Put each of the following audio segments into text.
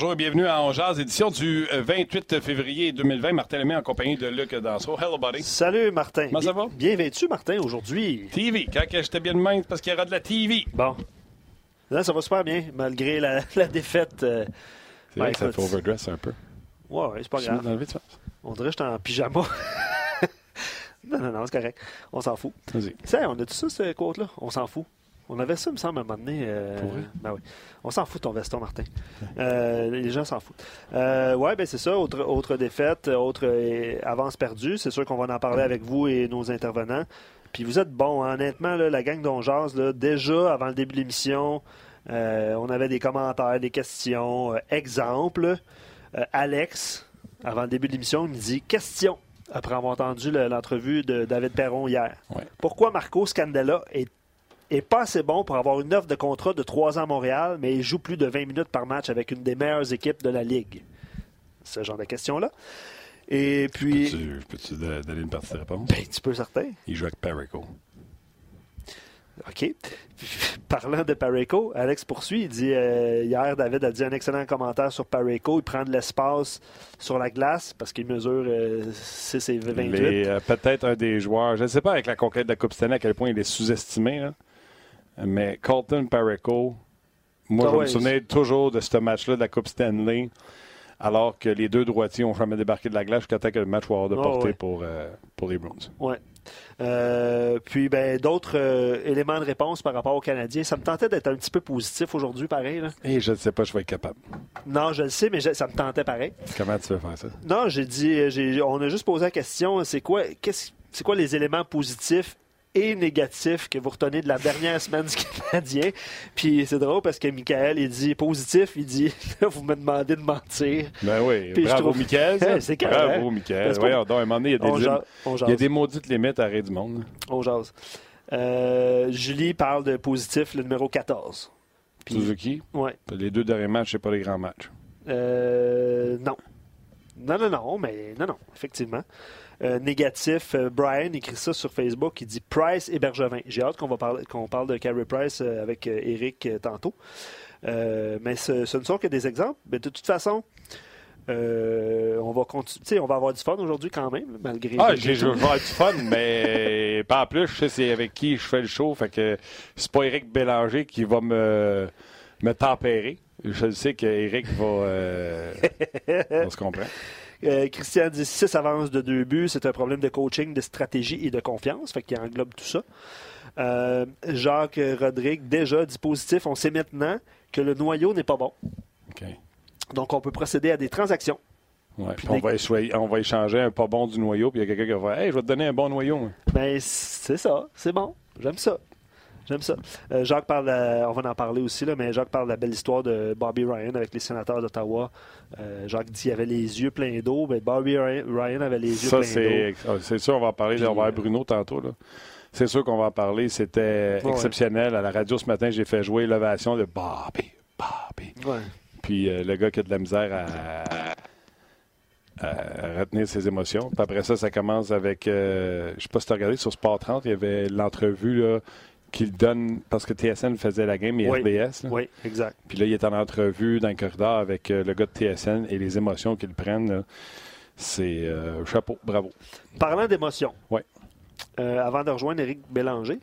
Bonjour et bienvenue à Ongeaz, édition du 28 février 2020. Martin Lemay en compagnie de Luc Danseau. Hello, buddy. Salut, Martin. Comment ça va? Bien vêtu, Martin, aujourd'hui? TV. Quand j'étais bien de main, c'est parce qu'il y aura de la TV. Bon. Là, ça va super bien, malgré la, la défaite. euh, C'est vrai que ça fait écoute, overdress un peu. Ouais, ouais, c'est pas grave. tu? On dirait que j'étais en pyjama. non, non, non, c'est correct. On s'en fout. Vas-y. Ça, on a tout ça, ce quote-là? On s'en fout. On avait ça, il me semble, à un moment donné. euh, Pour vrai? ben oui. On s'en fout, ton veston, Martin. Euh, les gens s'en foutent. Euh, ouais, ben c'est ça. Autre, autre défaite, autre euh, avance perdue. C'est sûr qu'on va en parler avec vous et nos intervenants. Puis vous êtes bons, hein. honnêtement, là, la gang d'Onjaz, là, déjà avant le début de l'émission, on avait des commentaires, des questions. Exemple, Alex, avant le début de l'émission, il me dit Question, après avoir entendu le- l'entrevue de David Perron hier. Ouais. Pourquoi Marco Scandella est, est pas assez bon pour avoir une offre de contrat de 3 ans à Montréal, mais il joue plus de 20 minutes par match avec une des meilleures équipes de la Ligue? Ce genre de questions-là. Et puis. Peux-tu da- donner une partie de réponse? Ben, tu peux certain. Il joue avec Perico. OK. Parlant de Pareco, Alex poursuit. Il dit euh, hier, David a dit un excellent commentaire sur Pareco. Il prend de l'espace sur la glace parce qu'il mesure euh, 6 et 28. Les, euh, Peut-être un des joueurs, je ne sais pas avec la conquête de la Coupe Stanley à quel point il est sous-estimé. Mais Colton Perico, moi je me souvenir toujours de ce match-là de la Coupe Stanley, alors que les deux droitiers ont jamais débarqué de la glace jusqu'à temps que le match soit hors de Ah portée pour, euh, pour les Bruins. Ouais. Euh, puis, ben, d'autres euh, éléments de réponse par rapport aux Canadiens. Ça me tentait d'être un petit peu positif aujourd'hui, pareil. là. Et je ne sais pas, je vais être capable. Non, je le sais, mais je- ça me tentait pareil. Comment tu veux faire ça? Non, j'ai dit, on a juste posé la question, c'est quoi, qu'est-ce, c'est quoi les éléments positifs et négatifs que vous retenez de la dernière semaine du Canadien? Puis c'est drôle parce que Michael, il dit positif, il dit, vous me demandez de mentir. Ben oui, Puis bravo trouve- Michael. c'est carré, bravo hein? Michael. Donc, à un moment donné, il y a On des, jase. lim- On il y a des maudites limites à rire du monde. On jase. Euh, Julie parle de positif, le numéro 14. Puis- Suzuki, Ouais. les deux derniers matchs, c'est pas les grands matchs. Euh, non. Non, non, non, mais non, non, effectivement. Euh, négatif, euh, Brian écrit ça sur Facebook. Il dit Price et Bergevin. J'ai hâte qu'on va parler, qu'on parle de Carey Price euh, avec Eric tantôt. Euh, mais ce, ce ne sont que des exemples. Mais de toute façon, euh, on va continuer. On va avoir du fun aujourd'hui quand même, malgré. Ah, j'ai je vais avoir du fun, mais pas en plus, je sais c'est avec qui je fais le show. Fait que c'est pas Éric Bélanger qui va me, me tempérer. Je sais qu'Éric va, euh, va se comprendre. Euh, Christian dit 6 avances de deux buts. C'est un problème de coaching, de stratégie et de confiance. Fait qu'il englobe tout ça. Euh, Jacques Rodrigue, déjà dit positif. On sait maintenant que le noyau n'est pas bon. Donc, on peut procéder à des transactions. Ouais, Puis on, va échouer- on va échanger un pas bon du noyau, puis il y a quelqu'un qui va faire Hey, je vais te donner un bon noyau. Ben, c'est ça. C'est bon. J'aime ça. J'aime ça. Euh, Jacques parle, de- on va en parler aussi, là, mais Jacques parle de la belle histoire de Bobby Ryan avec les sénateurs d'Ottawa. Euh, Jacques dit qu'il avait les yeux pleins d'eau. Ben, Bobby Ryan avait les yeux Ça, pleins d'eau. c'est ah, c'est sûr, on va en parler. Puis, on va euh, Bruno tantôt. là. C'est sûr qu'on va en parler. C'était Ouais. exceptionnel. À la radio ce matin, j'ai fait jouer l'ovation de Bobby, Bobby. Ouais. Puis euh, le gars qui a de la misère à, à retenir ses émotions. Puis après ça, ça commence avec. euh, je sais pas si tu as regardé sur Sport 30, il y avait l'entrevue là, qu'il donne parce que TSN faisait la game et Oui. RDS. là. Oui, exact. Puis là, il est en entrevue dans le corridor avec euh, le gars de TSN et les émotions qu'ils prennent. C'est euh, chapeau, bravo. Parlant d'émotion. Ouais. Euh, avant de rejoindre Éric Bélanger,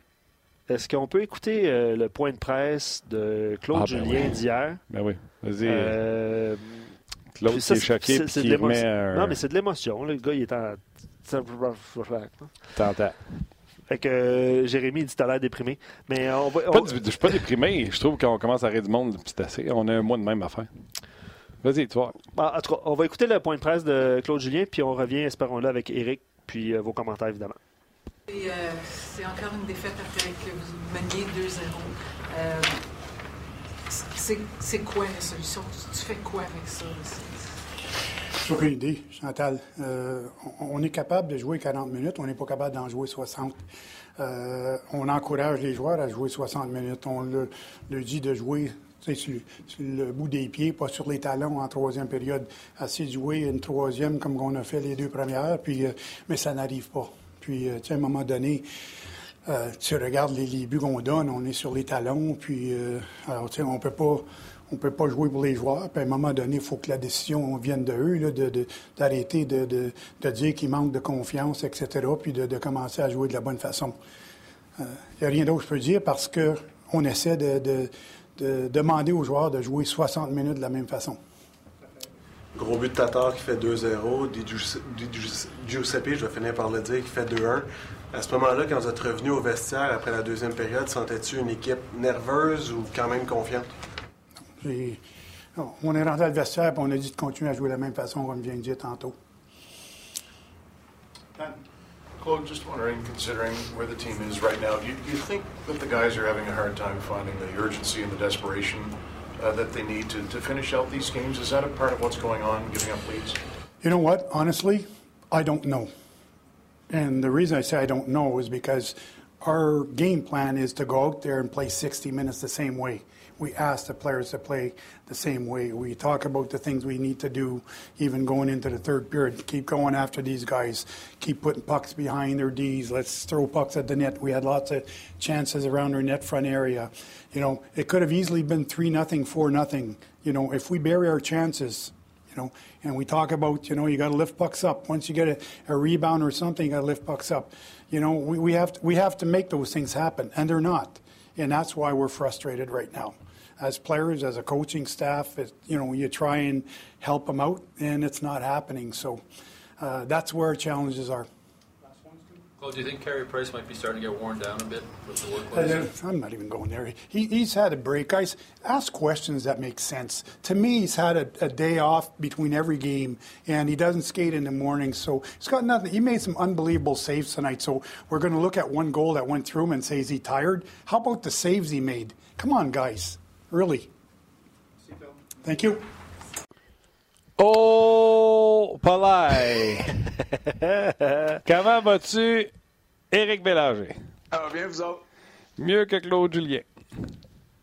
Est-ce qu'on peut écouter le point de presse de Claude Ah, ben Julien oui. d'hier? Ben oui. Vas-y. Claude qui est choqué c'est- puis qui remet un... Non, mais c'est de l'émotion. Le gars, il est en. T'entends. Fait que euh, Jérémy dit tout à l'air déprimé. Mais on va. Pas on- du- Je suis pas déprimé. Je trouve qu'on commence à rire du monde, c'est assez. On a un mois de même à faire. Vas-y, toi. Bon, en tout cas, on va écouter le point de presse de Claude Julien, puis on revient, espérons-le, avec Eric, puis euh, vos commentaires, évidemment. Euh, c'est encore une défaite après que vous meniez 2-0. Euh, c'est, quoi la solution? Tu, tu fais quoi avec ça? Aucune idée, Chantal. Euh, on, est capable de jouer 40 minutes, on n'est pas capable d'en jouer 60. Euh, on encourage les joueurs à jouer 60 minutes. On le, le dit de jouer sur, le bout des pieds, pas sur les talons en troisième période. Assez de jouer une troisième comme on a fait les deux premières, puis, euh, mais ça n'arrive pas. Puis, à un moment donné, tu regardes les, les buts qu'on donne, on est sur les talons, puis alors, on peut pas. On peut pas jouer pour les joueurs. Puis à un moment donné, il faut que la décision vienne de eux, de, d'arrêter de, de, dire qu'ils manquent de confiance, etc., puis de, commencer à jouer de la bonne façon. Il n'y a rien d'autre que je peux dire parce qu'on essaie de, de- de demander aux joueurs de jouer 60 minutes de la même façon. Gros but de Tatar qui fait 2-0. Di Giuseppe, je vais finir par le dire, qui fait 2-1. À ce moment-là, quand vous êtes revenu au vestiaire après la deuxième période, sentais-tu une équipe nerveuse ou quand même confiante? J'ai- on est rentré à le vestiaire on a dit de continuer à jouer de la même façon je viens de dire tantôt. Claude, just wondering, considering where the team is right now, do you, do you think that the guys are having a hard time finding the urgency and the desperation uh, that they need to, to finish out these games? Is that a part of what's going on, giving up leads? You know what? Honestly, I don't know. And the reason I say I don't know is because our game plan is to go out there and play 60 minutes the same way. We ask the players to play the same way. We talk about the things we need to do, even going into the third period. Keep going after these guys. Keep putting pucks behind their Ds. Let's throw pucks at the net. We had lots of chances around our net front area. You know, it could have easily been 3 nothing, 4 nothing. You know, if we bury our chances, know, and we talk about, you know, you got to lift pucks up. Once you get a, a rebound or something, you got to lift pucks up. You know, we, we have to, we have to make those things happen, and they're not, and that's why we're frustrated right now. As players, as a coaching staff, it, you know, you try and help them out, and it's not happening. So uh, that's where our challenges are. Well, do you think Carey Price might be starting to get worn down a bit with the workload? I'm not even going there. He, he's had a break. Guys, ask questions that make sense. To me, he's had a, a day off between every game, and he doesn't skate in the morning. So he's got nothing. He made some unbelievable saves tonight. So we're going to look at one goal that went through him and say, is he tired? How about the saves he made? Come on, guys. Really. Thank you. Oh, Palais! Comment vas-tu, Éric Bélanger? Ça va bien, vous autres? Mieux que Claude Julien.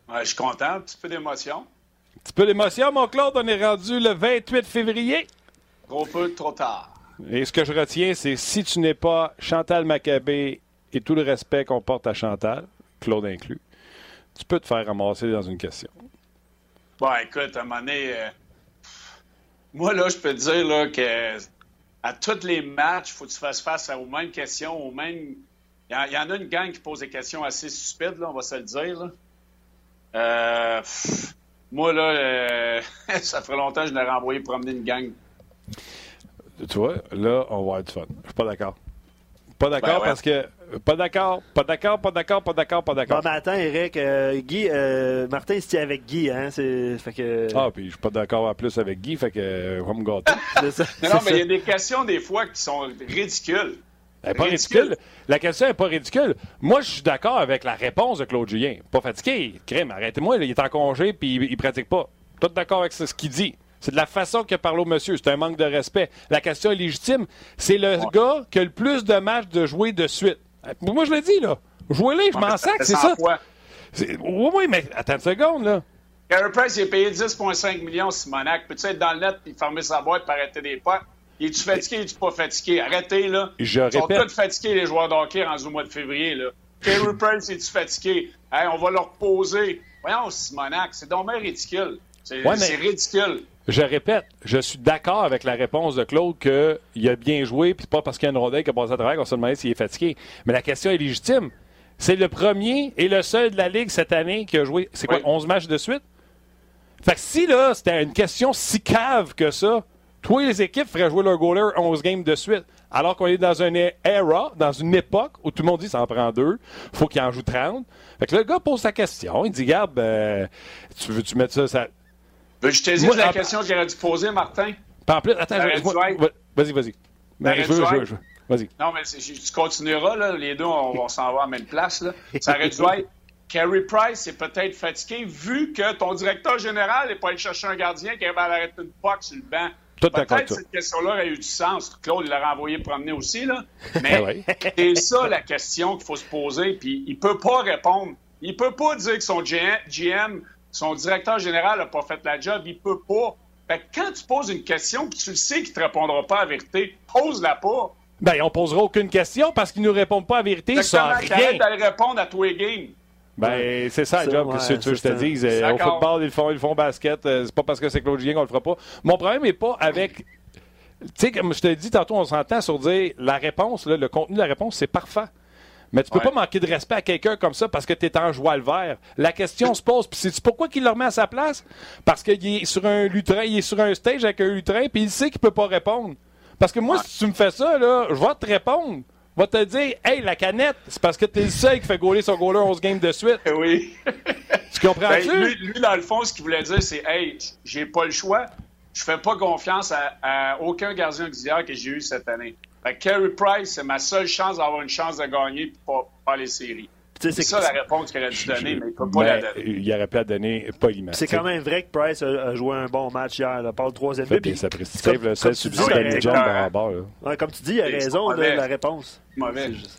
Ouais, je suis content, un petit peu d'émotion. Un petit peu d'émotion, mon Claude. On est rendu le 28 février. Gros peu trop tard. Et ce que je retiens, c'est si tu n'es pas Chantal Maccabé et tout le respect qu'on porte à Chantal, Claude inclus, tu peux te faire ramasser dans une question. Bon, écoute, à un moment donné, euh, moi, là, je peux te dire là, que à tous les matchs, il faut que tu fasses face aux mêmes questions, aux mêmes. Il y, en- a une gang qui pose des questions assez stupides, là, on va se le dire. là. Euh, pff, moi, là, euh, ça ferait longtemps que je n'aurais envoyé promener une gang. Tu vois, là, on va du fun. Je suis pas d'accord. Pas d'accord Ben ouais. parce que. Pas d'accord, pas d'accord, pas d'accord, pas d'accord, pas Bon, d'accord. mais attends, Eric, euh, Guy, euh, Martin, il se tient avec Guy, hein? C'est, fait que, Ah, puis je suis pas d'accord en plus avec Guy, fait que euh, va me gâter. c'est ça. Non, mais il y a des questions, des fois, qui sont ridicules. Elle n'est pas Ridicule. ridicule. La question n'est pas ridicule. Moi, je suis d'accord avec la réponse de Claude Julien. Pas fatigué. Crème, arrêtez-moi, là, il est en congé puis il, il pratique pas. Tout d'accord avec ce ce qu'il dit. C'est de la façon qu'il parle au monsieur. C'est un manque de respect. La question est légitime. C'est le gars qui a le plus de matchs de jouer de suite. Moi, je le dis, là. Jouez-les, je m'en sac, c'est ça. Oui, oui, mais attends une seconde, là. Carey Price, il a payé 10,5 millions, Simonac. Peux-tu être dans le net et fermer sa boîte pour arrêter des potes? Il est-tu fatigué, il est-tu pas fatigué? Arrêtez, là. Je Ils sont tous fatigués, les joueurs d'hockey, rendus au mois de février, là. Carey Price, est-tu fatigué? Hey, on va leur reposer. Voyons, Simonac, c'est bien ridicule. C'est Ouais, mais- c'est ridicule. Je répète, je suis d'accord avec la réponse de Claude qu'il a bien joué, puis pas parce qu'il y a une rondelle qui a passé à travers qu'on se demandait s'il est fatigué. Mais la question est légitime. C'est le premier et le seul de la Ligue cette année qui a joué, c'est quoi, Oui. 11 matchs de suite? Fait que si là, c'était une question si cave que ça, toi les équipes feraient jouer leur goaler 11 games de suite. Alors qu'on est dans une era, dans une époque où tout le monde dit ça en prend deux, faut qu'il en joue 30. Fait que le gars pose sa question, il dit, Garde, euh, tu veux-tu mettre ça, ça... Veux-je te dire Moi, la en- question qu'il aurait dû poser, Martin? Puis en plus, attends, je- vas-y, vas-y. Ben, je veux, je veux, je veux. Vas-y. Non, mais tu continueras, là. Les deux, on, on s'en va à la même place, là. Ça aurait dû être. Carey Price est peut-être fatigué vu que ton directeur général n'est pas allé chercher un gardien qui avait à l'arrêter une puck sur le banc. Tout Peut-être toi. cette question-là aurait eu du sens. Claude il l'aurait envoyé promener aussi, là. Mais c'est ça la question qu'il faut se poser. Puis il peut pas répondre. Il peut pas dire que son GM, son directeur général n'a pas fait la job. Il peut pas. Fait que quand tu poses une question puis tu le sais qu'il te répondra pas à la vérité, pose-la pas. Ben, on posera aucune question parce qu'ils nous répondent pas la vérité sans Exactement, rien. t'arrêtes d'aller répondre à tous les games. Ben, c'est ça le job, ouais, que tu veux que je te dise. Euh, Au football, ils le font, ils le font au basket. euh, c'est pas parce que c'est Claude Julien qu'on le fera pas. Mon problème n'est pas avec. Tu sais, comme je te dis tantôt, on s'entend sur dire la réponse, là, le contenu de la réponse, c'est parfait. Mais tu peux Ouais. pas manquer de respect à quelqu'un comme ça parce que tu es en joie le vert. La question se pose, puis c'est pourquoi qu'il le remet à sa place? Parce qu'il est sur un lutrin, il est sur un stage avec un lutrin, puis il sait qu'il peut pas répondre. Parce que moi, si tu me fais ça, là, je vais te répondre. Je vais te dire, hey, la canette, c'est parce que t'es le seul qui fait gauler son goaler 11 games de suite. Oui. Tu comprends-tu? Ben, lui, lui, dans le fond, ce qu'il voulait dire, c'est Hey, j'ai pas le choix. Je fais pas confiance à, à aucun gardien auxiliaire que j'ai eu cette année. Fait que Carey Price, c'est ma seule chance d'avoir une chance de gagner et pas, pas les séries. C'est ça la réponse qu'il aurait dû donner, mais il peut pas la Ben, donner. il aurait pu la donner poliment. C'est quand même vrai que Price a, a joué un bon match hier, là, par le troisième but. Fait bien puis sur dis, le il a Danny raison. John la comme tu dis, il a raison de la réponse. Mauvais. Juste-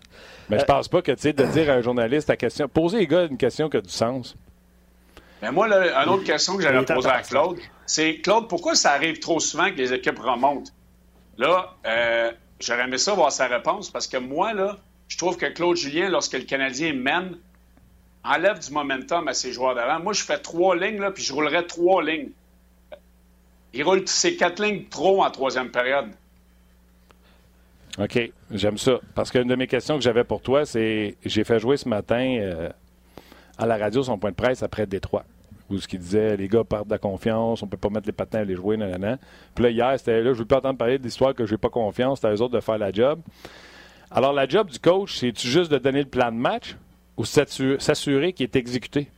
Mais je pense pas que, tu sais, de dire à un journaliste ta question, poser les gars une question qui a du sens. Mais moi, là, une autre question que j'allais poser à. Claude, c'est Claude, pourquoi ça arrive trop souvent que les équipes remontent? Là, euh, j'aurais aimé ça voir sa réponse parce que moi, là, je trouve que Claude Julien, lorsque le Canadien mène, enlève du momentum à ses joueurs d'avant. Moi, je fais trois lignes, là, puis je roulerais trois lignes. Il roule ces quatre lignes trop en troisième période. OK, j'aime ça. Parce qu'une de mes questions que j'avais pour toi, c'est j'ai fait jouer ce matin euh, à la radio son point de presse après Détroit. Où ce qu'il disait, les gars perdent de la confiance, on peut pas mettre les patins à les jouer, nanana. Puis là, hier, c'était là, je veux plus entendre parler de l'histoire que j'ai pas confiance, c'est à eux autres de faire la job. Alors, la job du coach, c'est-tu juste de donner le plan de match ou s'assurer qu'il est exécuté?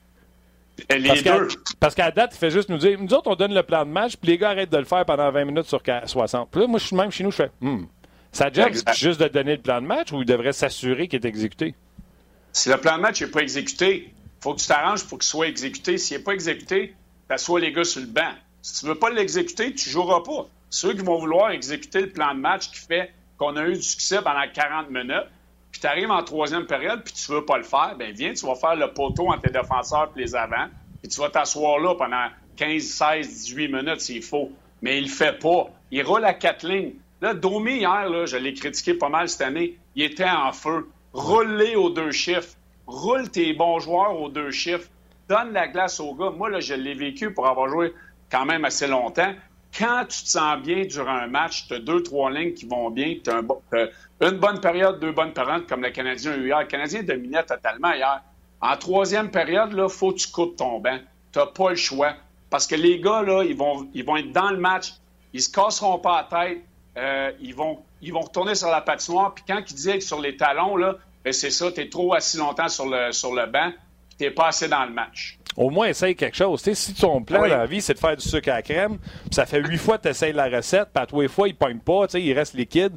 Les Parce qu'à, deux. parce qu'à date, il fait juste nous dire, nous autres, on donne le plan de match, puis les gars arrêtent de le faire pendant 20 minutes sur 60. Puis là, moi, je suis même chez nous, je fais, hmm, sa job, c'est juste de donner le plan de match ou il devrait s'assurer qu'il est exécuté? Si le plan de match n'est pas exécuté, faut que tu t'arranges pour qu'il soit exécuté. S'il n'est pas exécuté, t'assois les gars sur le banc. Si tu veux pas l'exécuter, tu joueras pas. Ceux qui vont vouloir exécuter le plan de match qui fait qu'on a eu du succès pendant 40 minutes, puis tu arrives en troisième période, puis tu veux pas le faire, ben viens, tu vas faire le poteau entre tes défenseurs et les avants, puis tu vas t'asseoir là pendant 15, 16, 18 minutes s'il faut. Mais il le fait pas. Il roule à quatre lignes. Là, Domi, hier, là, je l'ai critiqué pas mal cette année, il était en feu. Roule-les aux deux chiffres. Roule tes bons joueurs aux deux chiffres. Donne la glace aux gars. Moi, je l'ai vécu pour avoir joué quand même assez longtemps. Quand tu te sens bien durant un match, tu as deux, trois lignes qui vont bien, une bonne période, deux bonnes périodes, comme le Canadien a eu hier. Le Canadien dominait totalement hier. En troisième période, il faut que tu coupes ton banc. Tu n'as pas le choix. Parce que les gars, là, ils vont, être dans le match. Ils se casseront pas la tête. Euh, ils, vont, ils retourner sur la patinoire. Puis quand ils disaient que sur les talons, ben c'est ça, tu es trop assis longtemps sur le, sur le banc. Tu n'es pas assez dans le match. Au moins, essaye quelque chose. Tu sais, si ton plan Oui. dans la vie, c'est de faire du sucre à la crème, puis ça fait huit fois que tu essayes la recette, puis à tous les fois, il ne pas, tu sais, il reste liquide.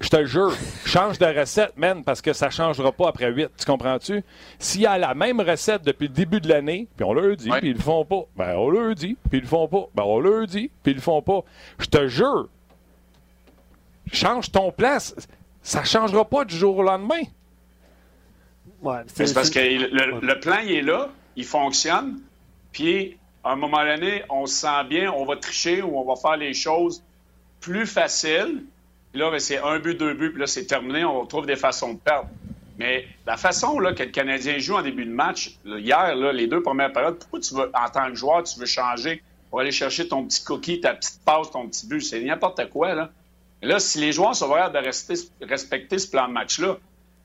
Je te jure, change de recette, man, parce que ça ne changera pas après 8. Tu comprends-tu? S'il y a la même recette depuis le début de l'année, puis on leur dit, Ouais. puis ils le font pas, ben on leur dit, puis ils le font pas, ben on leur dit, puis ils le font pas. Je te jure, change ton plan, ça changera pas du jour au lendemain. Ouais, C'est parce que le, le plan, il est là, il fonctionne, puis à un moment donné, on se sent bien, on va tricher ou on va faire les choses plus faciles. Puis là, ben, c'est un but, deux buts, puis là, c'est terminé, on trouve des façons de perdre. Mais la façon là, que le Canadien joue en début de match, là, hier, là, les deux premières périodes, pourquoi tu veux, en tant que joueur, tu veux changer pour aller chercher ton petit cookie, ta petite passe, ton petit but? C'est n'importe quoi, là. Là, si les joueurs sont vraiment de rester, respecter ce plan de match-là,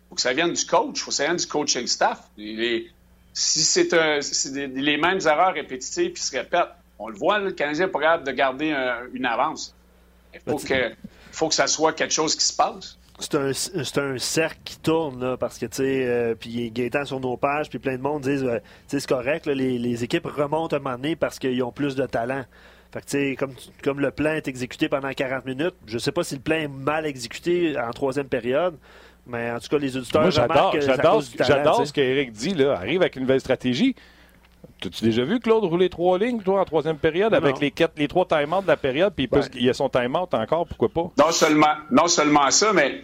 faut que ça vienne du coach, faut que ça vienne du coaching staff. Les- si c'est les mêmes erreurs répétitives qui se répètent, on le voit, le Canadien n'est pas capable de garder un- une avance. Il faut que, faut que ça soit quelque chose qui se passe. C'est un, cercle qui tourne, là, parce que, tu sais, euh, puis Gaétan sur nos pages, puis plein de monde disent, euh, tu sais, c'est correct, là, les, les équipes remontent un moment donné parce qu'ils ont plus de talent. Fait que, tu sais, comme, comme le plan est exécuté pendant 40 minutes, je sais pas si le plan est mal exécuté en troisième période, mais en tout cas, les auditeurs Moi, j'adore, j'adore, ce qu'Éric dit. Là. Arrive avec une nouvelle stratégie. T'as-tu déjà vu Claude rouler trois lignes, toi, en troisième période, Non. avec les, quatre, les trois time de la période, puis Ouais. il y a son time-out encore, pourquoi pas? Non seulement, non seulement ça, mais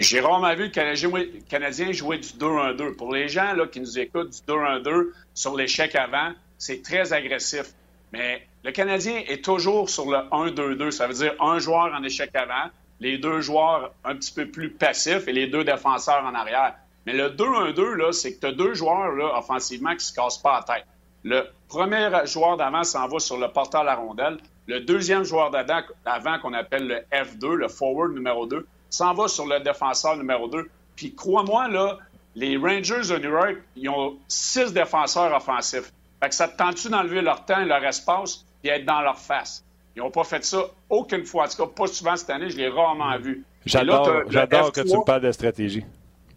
j'ai rarement vu le Canadien, le Canadien jouer du 2-1-2. Pour les gens là, qui nous écoutent, du 2-1-2 sur l'échec avant, c'est très agressif. Mais le Canadien est toujours sur le 1-2-2. Ça veut dire un joueur en échec avant, les deux joueurs un petit peu plus passifs et les deux défenseurs en arrière. Mais le 2-1-2, là, c'est que tu as deux joueurs là, offensivement qui se cassent pas la tête. Le premier joueur d'avant s'en va sur le porteur à la rondelle. Le deuxième joueur d'avant, avant qu'on appelle le F2, le forward numéro 2, s'en va sur le défenseur numéro 2. Puis crois-moi, là, les Rangers de New York, ils ont six défenseurs offensifs. Fait que ça te tente-tu d'enlever leur temps et leur espace et être dans leur face? Ils n'ont pas fait ça aucune fois. En tout cas, pas souvent cette année, je l'ai rarement vu. Et là, J'adore, que tu F3. me parles de stratégie.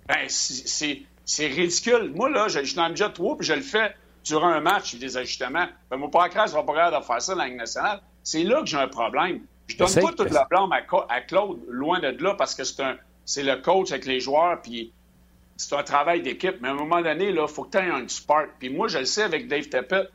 Ben, c'est- ridicule. Moi, là, je je suis dans le jet 3 puis je le fais durant un match, des ajustements. Ben, mon père ne sera pas capable de faire ça dans la Ligue nationale. C'est là que j'ai un problème. Je donne pas toute la blâme à, Claude, loin de là, parce que c'est le coach avec les joueurs, puis c'est un travail d'équipe. Mais à un moment donné, il faut que tu aies un spark. Puis moi, je le sais avec Dave Teppet,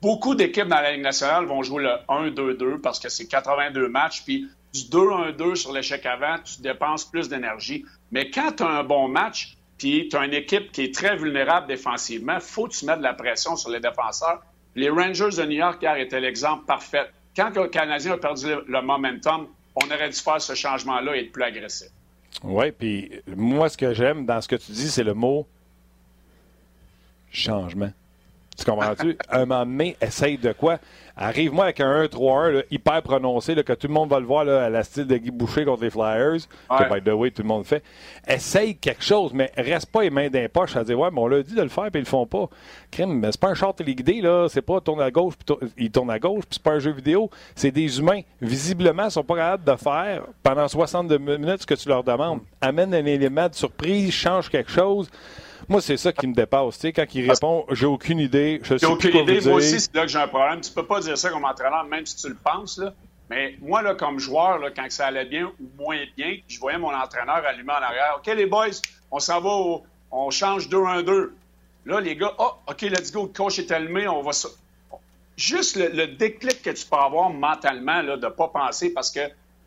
beaucoup d'équipes dans la Ligue nationale vont jouer le 1-2-2 parce que c'est 82 matchs. Puis du 2-1-2 sur l'échec avant, tu dépenses plus d'énergie. Mais quand tu as un bon match, puis tu as une équipe qui est très vulnérable défensivement, faut que tu mettes de la pression sur les défenseurs. Les Rangers de New York hier étaient l'exemple parfait. Quand le Canadien a perdu le, le momentum, on aurait dû faire ce changement-là et être plus agressif. Oui, puis moi, ce que j'aime dans ce que tu dis, c'est le mot changement. Tu comprends-tu? un moment donné, essaye de quoi? Arrive-moi avec un 1-3-1 là, hyper prononcé, là, que tout le monde va le voir là, à la style de Guy Boucher contre les Flyers, Ouais. que by the way, tout le monde le fait. Essaye quelque chose, mais reste pas les mains dans les poches à dire Ouais, mais on l'a dit de le faire, puis ils le font pas. Crime, mais c'est pas un short téléguidé, là. C'est pas tourne à gauche, puis il tourne à gauche, puis c'est pas un jeu vidéo. C'est des humains. Visiblement, ils sont pas capables de faire pendant 62 minutes ce que tu leur demandes. Amène un élément de surprise, change quelque chose. Moi, c'est ça qui me dépasse. Tu sais, quand il répond, j'ai aucune idée, je sais aucune idée. Moi aussi, c'est là que j'ai un problème. Tu peux pas dire ça comme entraîneur, même si tu le penses. Là. Mais moi, là, comme joueur, là, quand ça allait bien ou moins bien, je voyais mon entraîneur allumer en arrière. OK, les boys, on s'en va, au- on change 2-1-2. Là, les gars, oh, OK, let's go, le coach est allumé, on va... Juste le, le déclic que tu peux avoir mentalement là, de ne pas penser parce que,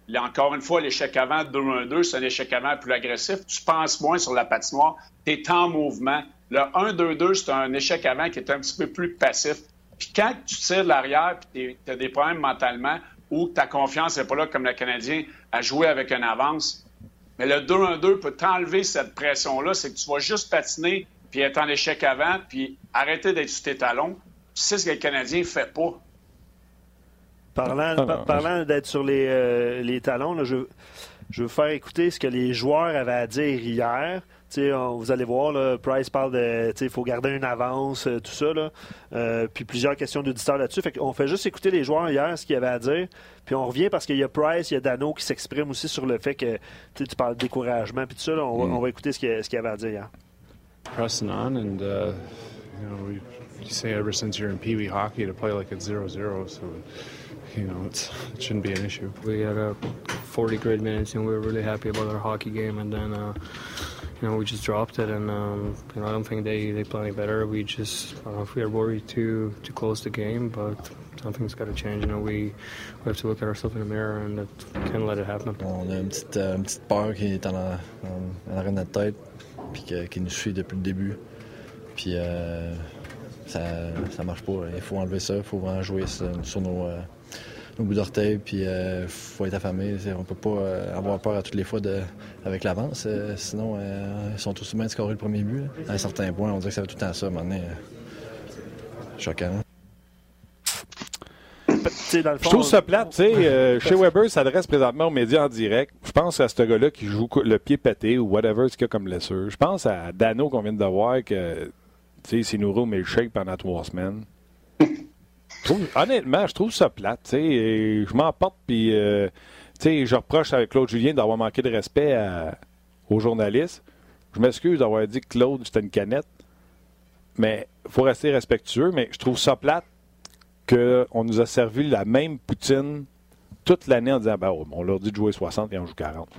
là, encore une fois, l'échec avant 2-1-2, c'est un échec avant plus agressif. Tu penses moins sur la patinoire, tu es en mouvement. Le 1-2-2, c'est un échec avant qui est un petit peu plus passif. Puis quand tu tires l'arrière et tu as des problèmes mentalement ou ta confiance n'est pas là comme le Canadien à jouer avec une avance, mais le 2-1-2 peut t'enlever cette pression-là. C'est que tu vas juste patiner puis être en échec avant puis arrêter d'être sur tes talons. C'est ce que le Canadien ne fait pas. Parlant, Ah, par- parlant d'être sur les, euh, les talons, là, je, je veux faire écouter ce que les joueurs avaient à dire hier. On- vous allez voir, là, Price parle de il faut garder une avance, euh, tout ça. Là. Euh, puis plusieurs questions d'auditeurs là-dessus. Fait on fait juste écouter les joueurs hier, ce qu'ils avaient à dire. Puis on revient parce qu'il y a Price, il y a Dano qui s'exprime aussi sur le fait que tu parles de découragement. Puis tout ça, là, on, va, on va écouter ce qu'il qu'il avait à dire hier. pressing on, and uh, you know, we you say ever since you're in Pee Wee hockey to play like it's zero zero, so you know it's, it shouldn't be an issue. We had uh, 40 great minutes, and we were really happy about our hockey game. And then, uh, you know, we just dropped it. And um, you know, I don't think they they play any better. We just I don't know if we are worried to to close the game, but something's got to change. You know, we we have to look at ourselves in the mirror, and that can't let it happen. On a une petite, euh, une petite peur qui est en, en, en arrière de notre tête, puis que- qui nous suit depuis le début. Puis euh, ça, ça marche pas. Il faut enlever ça, il faut vraiment jouer sur, sur nos, euh, nos bouts d'orteil, puis il faut être affamé. On peut pas euh, avoir peur à toutes les fois de, avec l'avance, euh, sinon euh, ils sont tous humains de scorer le premier but. là. À un certain point, on dirait que ça va tout le temps ça, à un moment donné. euh, choquant. Dans le fond. Je trouve ça plate, tu sais. euh, chez Weber s'adresse présentement aux médias en direct. Je pense à ce gars-là qui joue le pied pété ou whatever ce qu'il y a comme blessure. Je pense à Dano qu'on vient de voir que, tu sais, s'il nous roule milkshake pendant trois semaines. Je honnêtement, je trouve ça plate, Je m'emporte, puis, euh, je reproche à Claude Julien d'avoir manqué de respect aux journalistes. Je m'excuse d'avoir dit que Claude, c'était une canette. Mais il faut rester respectueux, mais je trouve ça plate qu'on nous a servi la même poutine toute l'année en disant ben, oh, on leur dit de jouer 60 et on joue 40.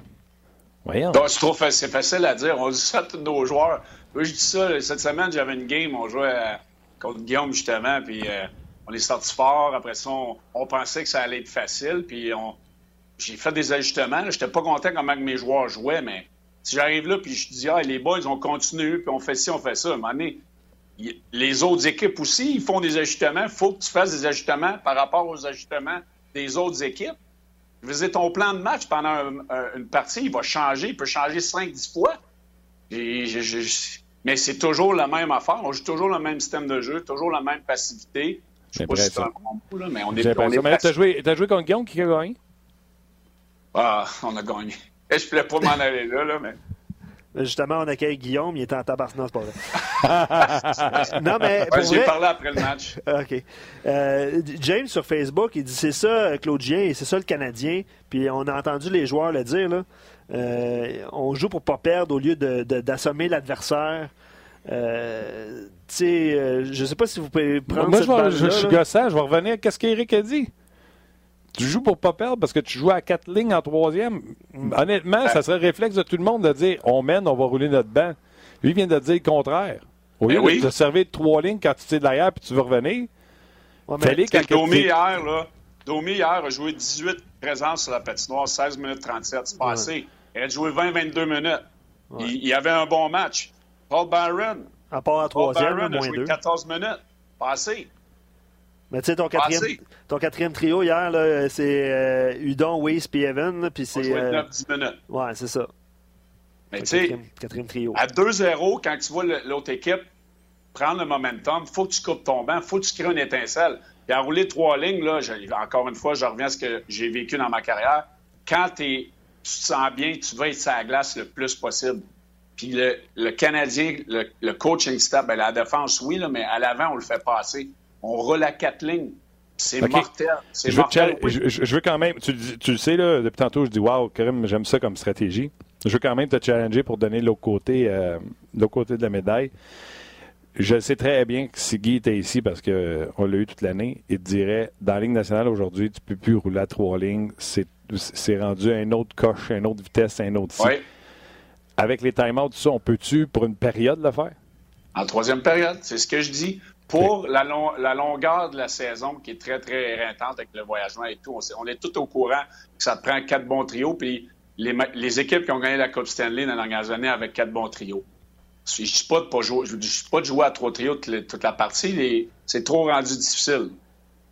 Voyons. Donc, fa- c'est facile à dire. On dit ça à tous nos joueurs. Moi, je dis ça. Cette semaine, j'avais une game. On jouait contre Guillaume, justement. Puis euh, on est sorti fort. Après ça, on, pensait que ça allait être facile. Puis j'ai fait des ajustements. Je n'étais pas content comment mes joueurs jouaient. Mais si j'arrive là, puis je dis, ah, les boys, on continue. Puis on fait ci, on fait ça. À un moment donné, les autres équipes aussi, ils font des ajustements. Il faut que tu fasses des ajustements par rapport aux ajustements des autres équipes. Je veux ton plan de match pendant un- un- une partie, il va changer. Il peut changer 5-10 fois. Mais c'est toujours la même affaire. On joue toujours le même système de jeu, toujours la même passivité. Je sais pas si c'est un bon mot, là, mais on est, J'ai on l'impression. est Mais là, t'as joué, t'as joué contre Guillaume qui a gagné? Ah, on a gagné. Et je ne voulais pas m'en aller là, là, mais. Justement, on accueille Guillaume, il était en tabarnak, c'est pas vrai. non, mais. Ouais, J'ai vrai- parlé après le match. OK. Euh, James sur Facebook, il dit c'est ça, Claudien, et c'est ça le Canadien. Puis on a entendu les joueurs le dire. Là. Euh, on joue pour pas perdre au lieu de- de- d'assommer l'adversaire. Euh, tu sais, euh, je sais pas si vous pouvez prendre Moi, cette je, suis gossant. Je vais revenir à ce qu'Éric a dit? Tu joues pour pas perdre parce que tu joues à quatre lignes en troisième. Honnêtement, ça serait le réflexe de tout le monde de dire on mène, on va rouler notre banc. Lui vient de dire le contraire. Au lieu Ben oui. de te servir de trois lignes quand tu tires de l'arrière puis tu veux revenir, Ouais, fallait quand Domi hier, là. Domi hier a joué 18 présences sur la patinoire, 16 minutes 37. C'est pas assez. Il a joué 20-22 minutes. Il, il avait un bon match. Paul Byron. À part troisième, Byron a moins joué deux. 14 minutes. Pas assez. Mais tu sais, ton ton quatrième trio hier, c'est euh, Udon, Weiss puis Evan. Puis a c'est. euh, 9-10 minutes. ouais, c'est ça. Mais tu sais, quatrième, quatrième trio. à 2-0, quand tu vois l'autre équipe prendre le momentum, faut que tu coupes ton banc, faut que tu crées une étincelle. Puis à rouler trois lignes, là, encore une fois, je reviens à ce que j'ai vécu dans ma carrière. Quand t'es- tu te sens bien, tu vas être sur la glace le plus possible. Puis le, le Canadien, le, le coaching staff, ben, la défense, oui, là, mais à l'avant, on le fait passer. On roule à quatre lignes. C'est OK. mortel. C'est Je veux, mortel. je, veux quand même, tu, tu le sais, là, depuis tantôt, je dis, waouh, Karim, j'aime ça comme stratégie. Je veux quand même te challenger pour donner l'autre côté, euh, l'autre côté de la médaille. Je sais très bien que si Guy était ici, parce qu'on l'a eu toute l'année, il te dirait, dans la Ligue nationale aujourd'hui, tu peux plus rouler à trois lignes. C'est, rendu à une autre coche, à une autre vitesse, à un autre ci. Ouais. Avec les time-outs, ça, on peut-tu, pour une période, le faire? En troisième période, c'est ce que je dis. Pour la, long- la longueur de la saison, qui est très, très éreintante avec le voyagement et tout, on, est tout au courant que ça te prend quatre bons trios. Puis les, les équipes qui ont gagné la Coupe Stanley dans les dernières années avec quatre bons trios. Je ne dis pas de pas jouer, je dis pas de jouer à trois trios toute, la- toute la partie. c'est trop rendu difficile.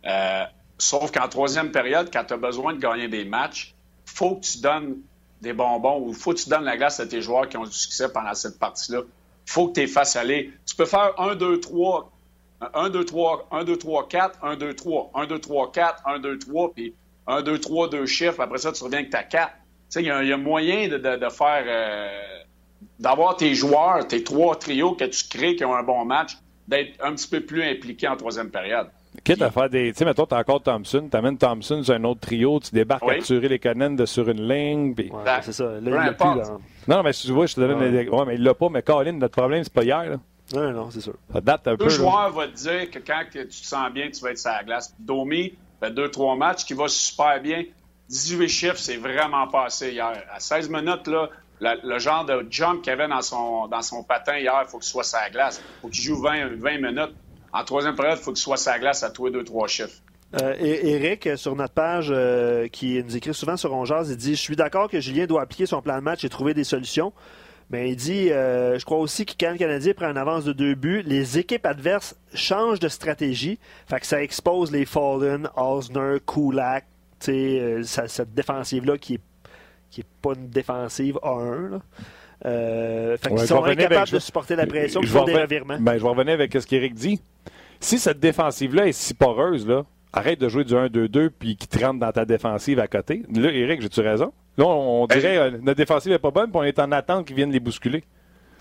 Euh, sauf qu'en troisième période, quand tu as besoin de gagner des matchs, faut que tu donnes des bonbons ou faut que tu donnes la glace à tes joueurs qui ont du succès pendant cette partie-là. faut que tu les fasses aller. Tu peux faire 1, 2, 3, 1, 2, 3, 1, 2, 3, 4, 1, 2, 3, 1, 2, 3, 4, 1, 2, 3, puis 1, 2, 3, 2 chiffres. Après ça, tu reviens avec ta 4. Tu sais, il y, y a moyen de, de- de faire... euh, d'avoir tes joueurs, tes trois trios que tu crées qui ont un bon match, d'être un petit peu plus impliqués en troisième période. Quitte à faire des. Tu sais, mettons, t'as encore Thompson, t'amènes Thompson sur un autre trio, tu débarques Oui. à tuer les Canadiens de sur une ligne. puis- Ouais, c'est ça. Là, il l'a plus. Non, mais tu vois, je te donne Ouais. des- Ouais, mais il l'a pas, mais Colin, notre problème, c'est pas hier. Là. Non, non, c'est sûr. Ça date un peu. Le là. joueur va te dire que quand tu te sens bien, tu vas être sur la glace. Domi fait deux, trois matchs qui va super bien. 18 chiffres, c'est vraiment passé hier. À 16 minutes, là, la- le genre de jump qu'il avait dans son, dans son patin hier, il faut qu'il soit sur la glace. Il faut qu'il joue 20, 20 minutes. En troisième période, il faut qu'il soit la glace à tous les deux, trois chiffres. Eric, euh, sur notre page, euh, qui nous écrit souvent sur Ongeaz, il dit Je suis d'accord que Julien doit appliquer son plan de match et trouver des solutions. Mais il dit euh, Je crois aussi que quand le Canadien prend une avance de deux buts, les équipes adverses changent de stratégie. Fait que ça expose les Fallen, Osner, Kulak, cette défensive-là qui est, qui est pas une défensive A1. Là. Euh, fait qu'ils Ouais, je sont incapables avec- de supporter la pression, Je ils font des revirements. Ben, je vais revenir avec ce qu'Éric dit. Si cette défensive-là est si poreuse, là, arrête de jouer du 1-2-2 puis qui te rentre dans ta défensive à côté. Là, Eric, j'ai-tu raison? Là, on Ben, dirait que notre défensive n'est pas bonne puis on est en attente qu'ils viennent les bousculer.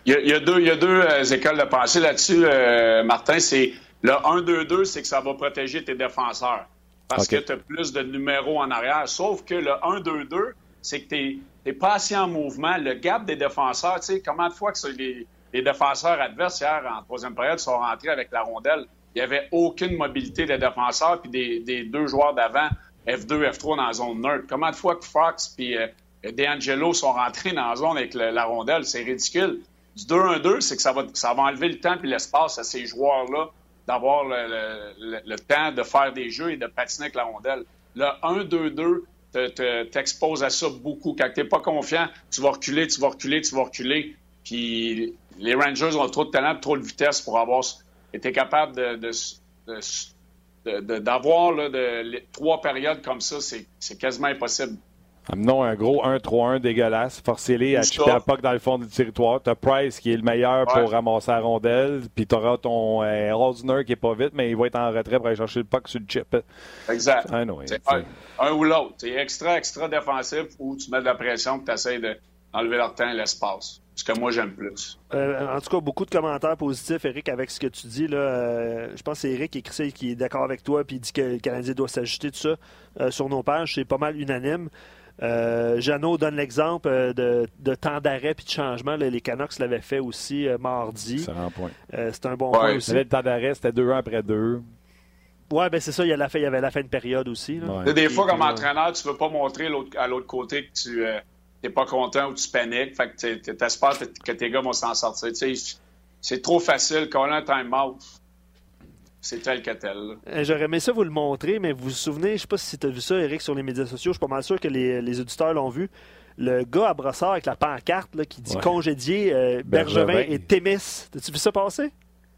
Il y a, il y a deux, il y a deux euh, écoles de pensée là-dessus, euh, Martin. C'est le 1-2-2, c'est que ça va protéger tes défenseurs. Parce que tu as plus de numéros en arrière. Sauf que le 1-2-2, c'est que tu n'es pas assez en mouvement. Le gap des défenseurs, tu sais, comment de fois que les, défenseurs adverses hier en troisième période sont rentrés avec la rondelle, il n'y avait aucune mobilité des défenseurs puis des, deux joueurs d'avant, F2, F3 dans la zone neutre. Comment de fois que Fox puis euh, DeAngelo sont rentrés dans la zone avec la rondelle, c'est ridicule. Du 2-1-2, c'est que ça va, ça va enlever le temps et l'espace à ces joueurs-là d'avoir le- le temps de faire des jeux et de patiner avec la rondelle. Le 1-2-2 te- te- t'expose à ça beaucoup. Quand tu n'es pas confiant, tu vas reculer, tu vas reculer, tu vas reculer. Puis les Rangers ont trop de talent, trop de vitesse pour avoir été capable de, de- d'avoir trois périodes comme ça, c'est quasiment impossible. Amenons un gros 1-3-1 dégueulasse. Forcez-les à ça. la puck dans le fond du territoire. T'as Price qui est le meilleur Ouais. pour ramasser la rondelle. Puis t'auras ton euh, Rosner qui est pas vite, mais il va être en retrait pour aller chercher le puck sur le chip. Exact. Ah non, C'est c'est- un, un ou l'autre. C'est extra, extra défensif ou tu mets de la pression et tu essaies d'enlever leur temps et l'espace. Ce que moi, j'aime plus. Euh, en tout cas, beaucoup de commentaires positifs, Eric, avec ce que tu dis. Là, Euh, je pense que c'est Eric qui écrit ça et qui est d'accord avec toi puis il dit que le Canadien doit s'ajuster tout ça euh, sur nos pages. C'est pas mal unanime. Euh, Jeannot donne l'exemple euh, de, de temps d'arrêt puis de changement. Là, les Canucks l'avaient fait aussi euh, mardi. Point. Euh, c'est un bon Ouais. point aussi. Là, le temps d'arrêt, c'était 2-1 après 2. Ouais, ben c'est ça. Il y, a la fin, il y avait la fin de période aussi. là. Ouais. Des fois, comme entraîneur, tu veux pas montrer l'autre- à l'autre côté que tu n'es pas content ou tu paniques. Fait que tu espères que tes gars vont s'en sortir. C'est trop facile. Quand on a un time-out, c'est tel que tel. Euh, J'aurais aimé ça vous le montrer, mais vous vous souvenez, je sais pas si tu as vu ça, Eric, sur les médias sociaux. Je suis pas mal sûr que les, les auditeurs l'ont vu. Le gars à brossard avec la pancarte là, qui dit Ouais. congédier euh, Bergevin, Bergevin. et Témis. As-tu vu ça passer?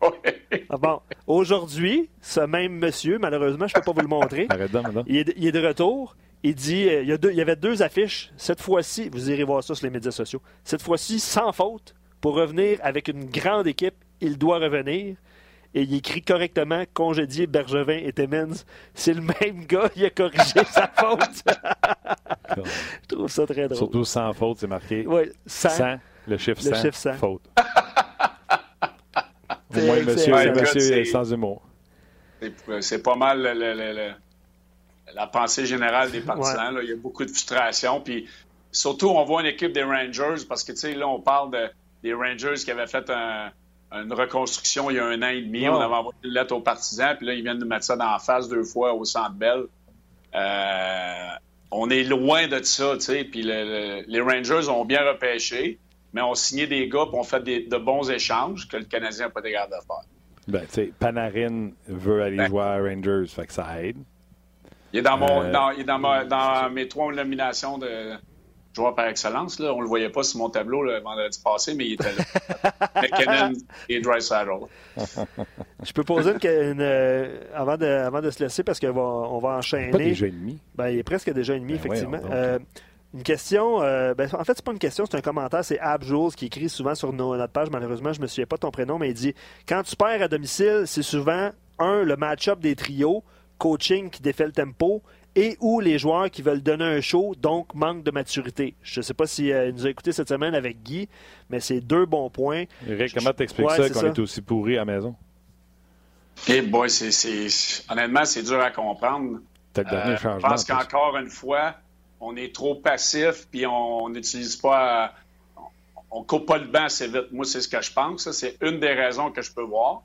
Ouais. Ah bon. Aujourd'hui, ce même monsieur, malheureusement, je peux pas vous le montrer. Il est, de- il est de retour. Il dit euh, il, y a deux- il y avait deux affiches. Cette fois-ci, vous irez voir ça sur les médias sociaux. Cette fois-ci, sans faute, pour revenir avec une grande équipe, il doit revenir. Et il écrit correctement congédier Bergevin et Timmins. C'est le même gars, il a corrigé sa faute. Je trouve ça très drôle. Surtout sans faute, c'est marqué. Ouais, sans. 100, le chiffre Le 100, chiffre 100. faute. Au moins, monsieur, Ouais, monsieur écoute, est c'est- sans humour. C'est- C'est pas mal le- le- le- le- la pensée générale des partisans. là. Il y a beaucoup de frustration. Puis surtout, on voit une équipe des Rangers parce que, tu sais, là, on parle de- des Rangers qui avaient fait un- une reconstruction il y a un an et demi. Oh. On avait envoyé une lettre aux partisans. Puis là, ils viennent nous mettre ça dans la face deux fois au Centre Bell. Euh, on est loin de ça, tu sais. Puis le- le- les Rangers ont bien repêché, mais ont signé des gars puis ont fait des- de bons échanges que le Canadien n'a pas été capable de faire. Ben, tu sais, Panarin veut aller Ben. jouer à Rangers, fait que ça aide. Il est dans, mon, Euh, dans, il est dans, ma- dans mes trois nominations de joueur par excellence. Là. On le voyait pas sur mon tableau le vendredi passé, mais il était là. McKinnon et Drysaddle. Je peux poser une, une, euh, avant, de, avant de se laisser parce qu'on va, on va enchaîner. Pas déjà et demi. Ben, il est presque déjà ennemi, Ben effectivement. Euh, une question, euh, ben, en fait, c'est pas une question, c'est un commentaire. C'est Ab Jules qui écrit souvent sur nos- notre page. Malheureusement, je me souviens pas de ton prénom, mais il dit Quand tu perds à domicile, c'est souvent, un, le match-up des trios, coaching qui défait le tempo, et ou les joueurs qui veulent donner un show, donc manque de maturité. Je sais pas si euh, il nous a écouté cette semaine avec Guy, mais c'est deux bons points. Eric, comment t'expliques Ouais, ça qu'on est aussi pourri à la maison? Eh boy, honnêtement, c'est dur à comprendre. Euh, je pense qu'encore une fois, on est trop passif puis on n'utilise pas. On coupe pas le banc assez vite. Moi, c'est ce que je pense. Ça, C'est une des raisons que je peux voir.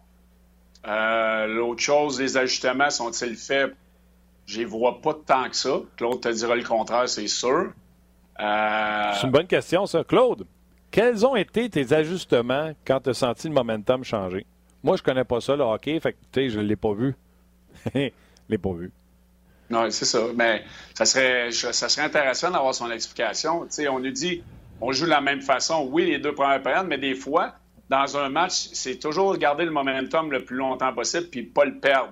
Euh, L'autre chose, les ajustements sont-ils faits? Je les vois pas tant que ça. Claude te dira le contraire, c'est sûr. Euh, C'est une bonne question, ça. Claude, quels ont été tes ajustements quand tu as senti le momentum changer? Moi, je connais pas ça, le hockey, fait que, tu sais, je l'ai pas vu. Je l'ai pas vu. Non, c'est ça. Mais ça serait, ça serait intéressant d'avoir son explication. Tu sais, on nous dit, on joue de la même façon. Oui, les deux premières périodes, mais des fois, dans un match, c'est toujours garder le momentum le plus longtemps possible puis pas le perdre.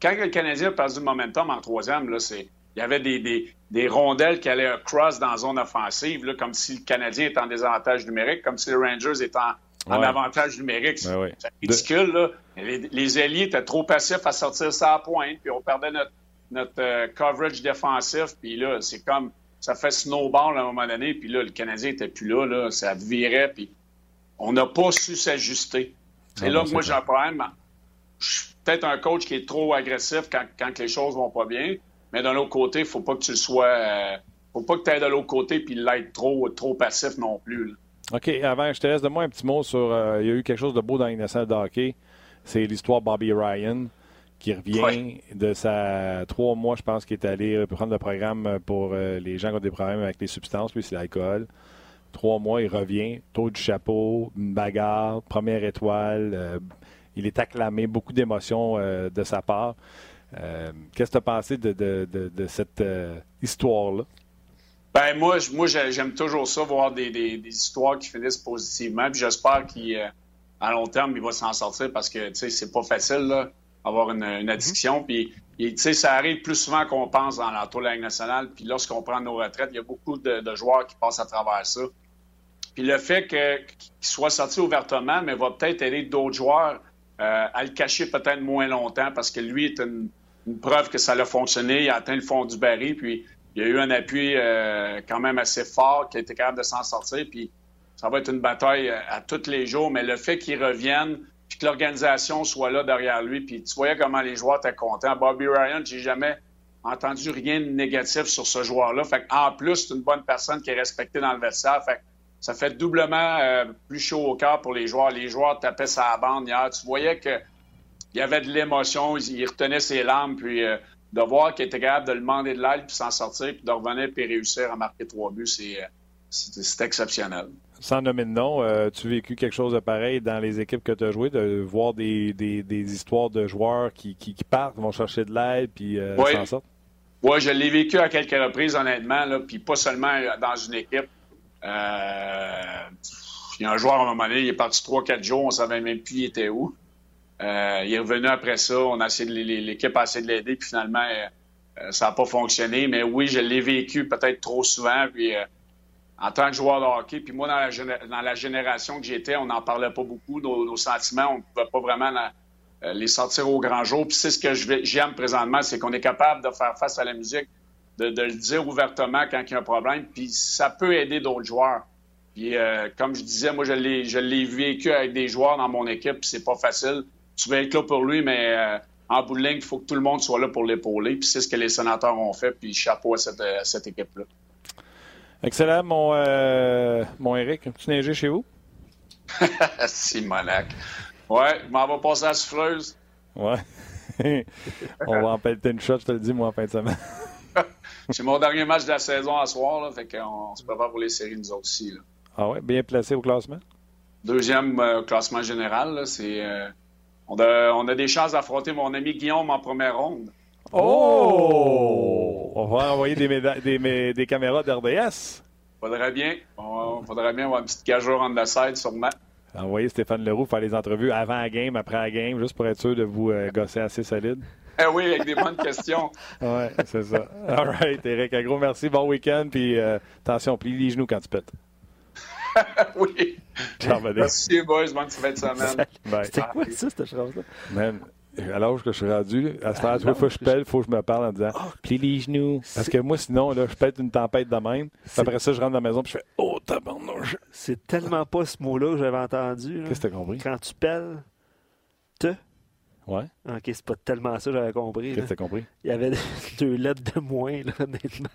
Quand le Canadien a perdu le momentum en troisième, là, c'est, il y avait des, des, des rondelles qui allaient cross dans la zone offensive, là, comme si le Canadien était en désavantage numérique, comme si les Rangers étaient en, en Ouais. avantage numérique. C'est Ouais, ouais. c'est ridicule, là. Les, les ailiers étaient trop passifs à sortir ça à pointe, puis on perdait notre, notre euh, coverage défensif. Puis là, c'est comme ça fait snowball à un moment donné. Puis là, le Canadien était plus là, là ça virait. Puis on n'a pas su s'ajuster. C'est Ah là non, que moi c'est j'ai un problème. Je peut-être un coach qui est trop agressif quand, quand les choses vont pas bien. Mais d'un autre côté, il faut pas que tu le sois. euh, faut pas que tu ailles de l'autre côté puis l'être trop, trop passif non plus. là. OK, avant, je te laisse de moi un petit mot sur. euh, il y a eu quelque chose de beau dans de hockey. C'est l'histoire de Bobby Ryan qui revient Ouais. de sa trois mois, je pense, qui est allé euh, prendre le programme pour euh, les gens qui ont des problèmes avec les substances, puis c'est l'alcool. Trois mois, il revient, taux du chapeau, une bagarre, première étoile. euh, il est acclamé, beaucoup d'émotions euh, de sa part. Euh, Qu'est-ce que tu as pensé de, de- de- de cette euh, histoire-là? Ben moi, moi j'ai- j'aime toujours ça, voir des, des- des histoires qui finissent positivement. Puis j'espère qu'à long terme, il va s'en sortir parce que c'est pas facile là, avoir une, une addiction. Puis tu sais, ça arrive plus souvent qu'on pense dans l'entour de la Ligue nationale. Puis lorsqu'on prend nos retraites, il y a beaucoup de, de joueurs qui passent à travers ça. Puis le fait qu'il soit sorti ouvertement, mais va peut-être aider d'autres joueurs euh, à le cacher peut-être moins longtemps parce que lui est une, preuve que ça a fonctionné. Il a atteint le fond du baril, puis il y a eu un appui euh, quand même assez fort qui a été capable de s'en sortir. Puis ça va être une bataille euh, à tous les jours, mais le fait qu'il revienne, puis que l'organisation soit là derrière lui, puis tu voyais comment les joueurs étaient contents. Bobby Ryan, j'ai jamais entendu rien de négatif sur ce joueur-là. Fait en plus, c'est une bonne personne qui est respectée dans le vestiaire. Ça fait doublement euh, plus chaud au cœur pour les joueurs. Les joueurs tapaient sa bande hier. Tu voyais que il y avait de l'émotion, il, retenait ses larmes, puis euh, de voir qu'il était capable de demander de l'aide, puis s'en sortir, puis de revenir, puis réussir à marquer trois buts, c'est, euh, c'est, exceptionnel. Sans nommer de nom, euh, tu as vécu quelque chose de pareil dans les équipes que tu as jouées, de voir des, des- des histoires de joueurs qui, qui- qui partent, vont chercher de l'aide, puis Oui. s'en sortent? Oui, je l'ai vécu à quelques reprises, honnêtement, là, puis pas seulement dans une équipe. Il y a un joueur, à un moment donné, il est parti 3-4 jours, on savait même plus il était où. Euh, il est revenu après ça, on a essayé l'équipe a essayé de l'aider, puis finalement, euh, ça n'a pas fonctionné. Mais oui, je l'ai vécu peut-être trop souvent, puis euh, en tant que joueur de hockey, puis moi, dans la, génération que j'étais, on n'en parlait pas beaucoup, nos, nos sentiments, on ne pouvait pas vraiment les sortir au grand jour. Puis c'est ce que j'aime présentement, c'est qu'on est capable de faire face à la musique, de, de le dire ouvertement quand il y a un problème, puis ça peut aider d'autres joueurs. Puis euh, comme je disais, moi je l'ai je l'ai vécu avec des joueurs dans mon équipe, puis c'est pas facile. Tu vas être là pour lui, mais euh, en bout de ligne, il faut que tout le monde soit là pour l'épauler. Puis c'est ce que les sénateurs ont fait, puis chapeau à cette, cette équipe-là. Excellent, mon, euh, mon Eric. Tu neigé chez vous? Simonac. Ouais, je m'en vais passer à la souffleuse. Ouais. On va en pelleter une shot, je te le dis, moi, en fin de semaine. C'est mon dernier match de la saison à soir, là, fait qu'on se prépare pour les séries, nous aussi. là. Ah ouais, bien placé au classement? Deuxième euh, classement général, là, c'est. euh, on, a, on a des chances d'affronter mon ami Guillaume en première ronde. Oh! On va envoyer des, méda- des, mé- des caméras d'RDS. Faudrait bien. On, faudrait bien avoir une petite gageure on the side, sûrement. Envoyer Stéphane Leroux faire les entrevues avant la game, après la game, juste pour être sûr de vous euh, gosser assez solide. Eh oui, avec des bonnes questions. Ouais, c'est ça. All right, Eric, un gros merci. Bon week-end, puis euh, attention, plie les genoux quand tu pètes. oui. Merci, boys. Bonne fin de semaine. C'était quoi ça, cette phrase-là? Man, à l'âge que je suis rendu, à ce temps, trois fois que je pèle, il faut que je me parle en disant plie les genoux. Parce que moi, sinon, là, je pète une tempête de même. Puis après ça, je rentre dans la maison puis je fais Oh, tabarnouche. C'est tellement pas ce mot-là que j'avais entendu. Qu'est-ce que t'as compris? Quand tu pelles, te. Ouais. Ok, c'est pas tellement ça que j'avais compris. Qu'est-ce que t'as compris? Il y avait deux lettres de moins, là, honnêtement.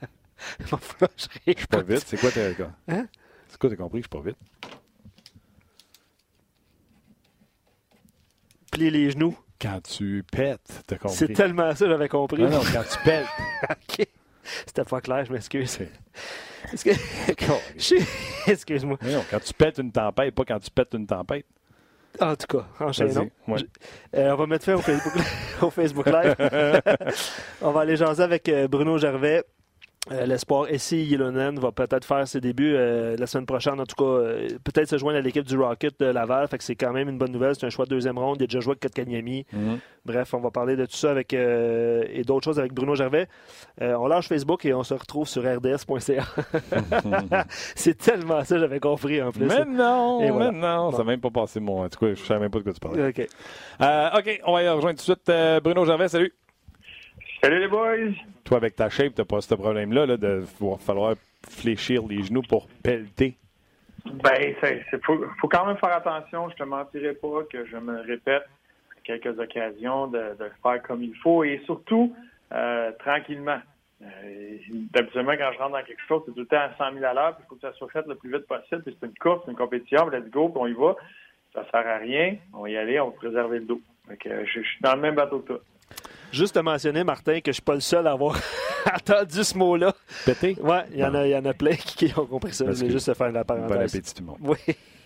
Je suis pas vite. C'est quoi t'as Hein? C'est quoi t'as compris? Je suis pas vite. Plier les genoux. Quand tu pètes, t'as compris. C'est tellement ça que j'avais compris. Non, non, quand tu pètes. ok. C'était pas clair, je m'excuse. Est-ce que... Je- Excuse-moi. Non, quand tu pètes une tempête, pas quand tu pètes une tempête. En tout cas, enchaînons. Ouais. Euh, on va mettre fin au Facebook, au Facebook Live. on va aller jaser avec euh, Bruno Gervais. Euh, L'espoir Essie Ylonen va peut-être faire ses débuts euh, la semaine prochaine. En tout cas, euh, peut-être se joindre à l'équipe du Rocket de Laval. Fait que c'est quand même une bonne nouvelle. C'est un choix de deuxième ronde. Il a déjà joué avec Kotkaniemi. Mhm. Bref, on va parler de tout ça avec, et d'autres choses avec Bruno Gervais. On lâche Facebook et on se retrouve sur rds.ca. c'est tellement ça, j'avais compris en plus. Mais non, Et voilà. mais non, ça n'a même pas passé mon. En tout cas, je savais même pas de quoi tu parlais. OK. OK, on va y rejoindre tout de suite Bruno Gervais. Salut. Salut les boys! Toi, avec ta shape, t'as pas ce problème-là là, de falloir fléchir les genoux pour pelleter? Ben, il faut, faut, quand même faire attention. Je te mentirai pas que je me répète à quelques occasions de, de faire comme il faut et surtout euh, tranquillement. Euh, D'habituellement, quand je rentre dans quelque chose, c'est tout le temps à 100 000 à l'heure, puis il faut que ça soit fait le plus vite possible. Puis c'est une course, c'est une compétition, let's go, puis on y va. Ça sert à rien. On va y aller, on va préserver le dos. Je, suis dans le même bateau que toi. Juste à mentionner, Martin, que je suis pas le seul à avoir entendu ce mot-là. Pété? Oui, il y, en a, y en a plein qui ont compris ça. Je vais juste faire la parenthèse. Bon appétit tout le monde.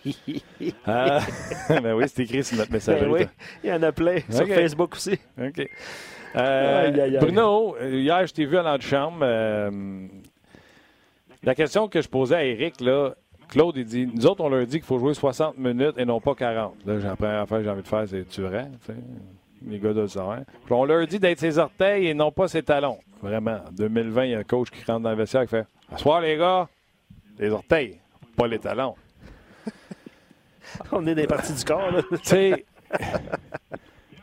Oui. ah, ben oui, c'est écrit sur notre messagerie. Ben oui, il y en a plein. Sur. Facebook aussi. OK. Euh, Aïe, aïe, aïe. Bruno, hier, je t'ai vu à l'antichambre. Euh, la question que je posais à Eric, là, Claude, il dit Nous autres, on leur dit qu'il faut jouer 60 minutes et non pas 40. Là, j'ai la première affaire que j'ai envie de faire, c'est tu sais. Les gars de. Puis on leur dit d'être ses orteils et non pas ses talons. Vraiment. En 2020, il y a un coach qui rentre dans le vestiaire et fait Asseoir, les gars, les orteils, pas les talons. On est des parties du corps. Là. Tu sais.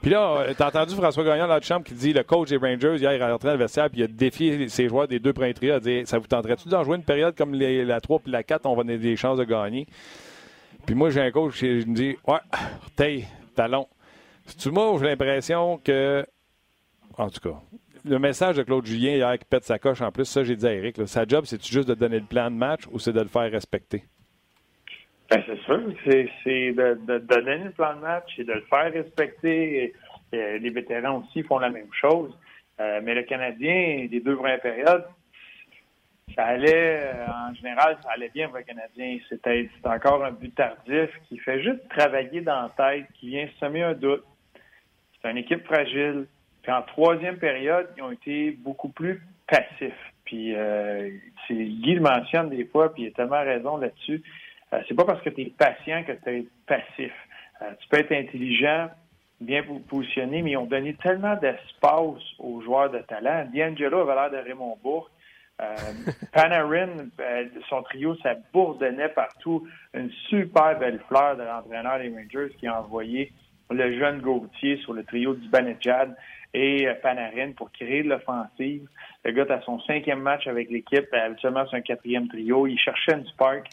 Puis là, t'as entendu François Gagnon dans la chambre qui dit le coach des Rangers, hier, il est rentré dans le vestiaire puis il a défié ses joueurs des deux premiers trios. Il a dit Ça vous tenterait-tu d'en jouer une période comme les- la 3 puis la 4 On va donner des chances de gagner. Puis moi, j'ai un coach qui me dit Ouais, orteil, talon. Tu moi, j'ai l'impression que. En tout cas, le message de Claude Julien hier qui pète sa coche en plus, ça, j'ai dit à Eric sa job, c'est-tu juste de donner le plan de match ou c'est de le faire respecter? Ben, c'est sûr. C'est de, donner le plan de match et de le faire respecter. Et les vétérans aussi font la même chose. Euh, mais le Canadien, les deux vraies périodes, ça allait, euh, en général, ça allait bien pour le Canadien. C'était encore un but tardif qui fait juste travailler dans la tête, qui vient semer un doute. C'est une équipe fragile. Puis en troisième période, ils ont été beaucoup plus passifs. Puis euh, Guy le mentionne des fois, puis il a tellement raison là-dessus. Euh, c'est pas parce que tu es patient que tu es passif. Euh, tu peux être intelligent, bien po- positionné, mais ils ont donné tellement d'espace aux joueurs de talent. D'Angelo avait l'air de Raymond Bourque. Euh, Panarin, son trio, ça bourdonnait partout. Une super belle fleur de l'entraîneur des Rangers qui a envoyé le jeune Gauthier sur le trio du Banejad et euh, Panarin pour créer de l'offensive. Le gars a son cinquième match avec l'équipe. Euh, Habituellement, c'est un quatrième trio. Il cherchait une spark,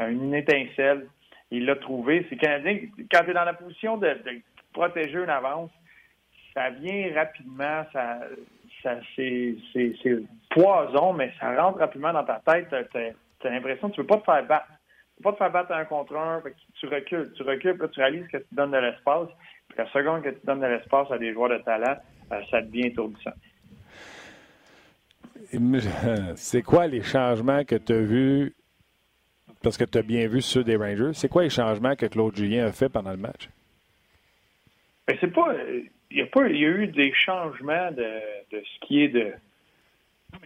une étincelle. Il l'a trouvé. C'est Canadien. Quand tu es dans la position de, protéger une avance, ça vient rapidement. Ça, c'est poison, mais ça rentre rapidement dans ta tête. Tu as l'impression que tu ne veux pas te faire battre. Pas te faire battre un contre un. Fait que tu recules. Tu recules, puis là, tu réalises que tu donnes de l'espace. Puis la seconde que tu donnes de l'espace à des joueurs de talent, euh, ça devient étourdissant. C'est quoi les changements que tu as vus? Parce que tu as bien vu ceux des Rangers. C'est quoi les changements que Claude Julien a fait pendant le match? Mais c'est pas. Il y, a pas, il y a eu des changements de, de ce qui est de.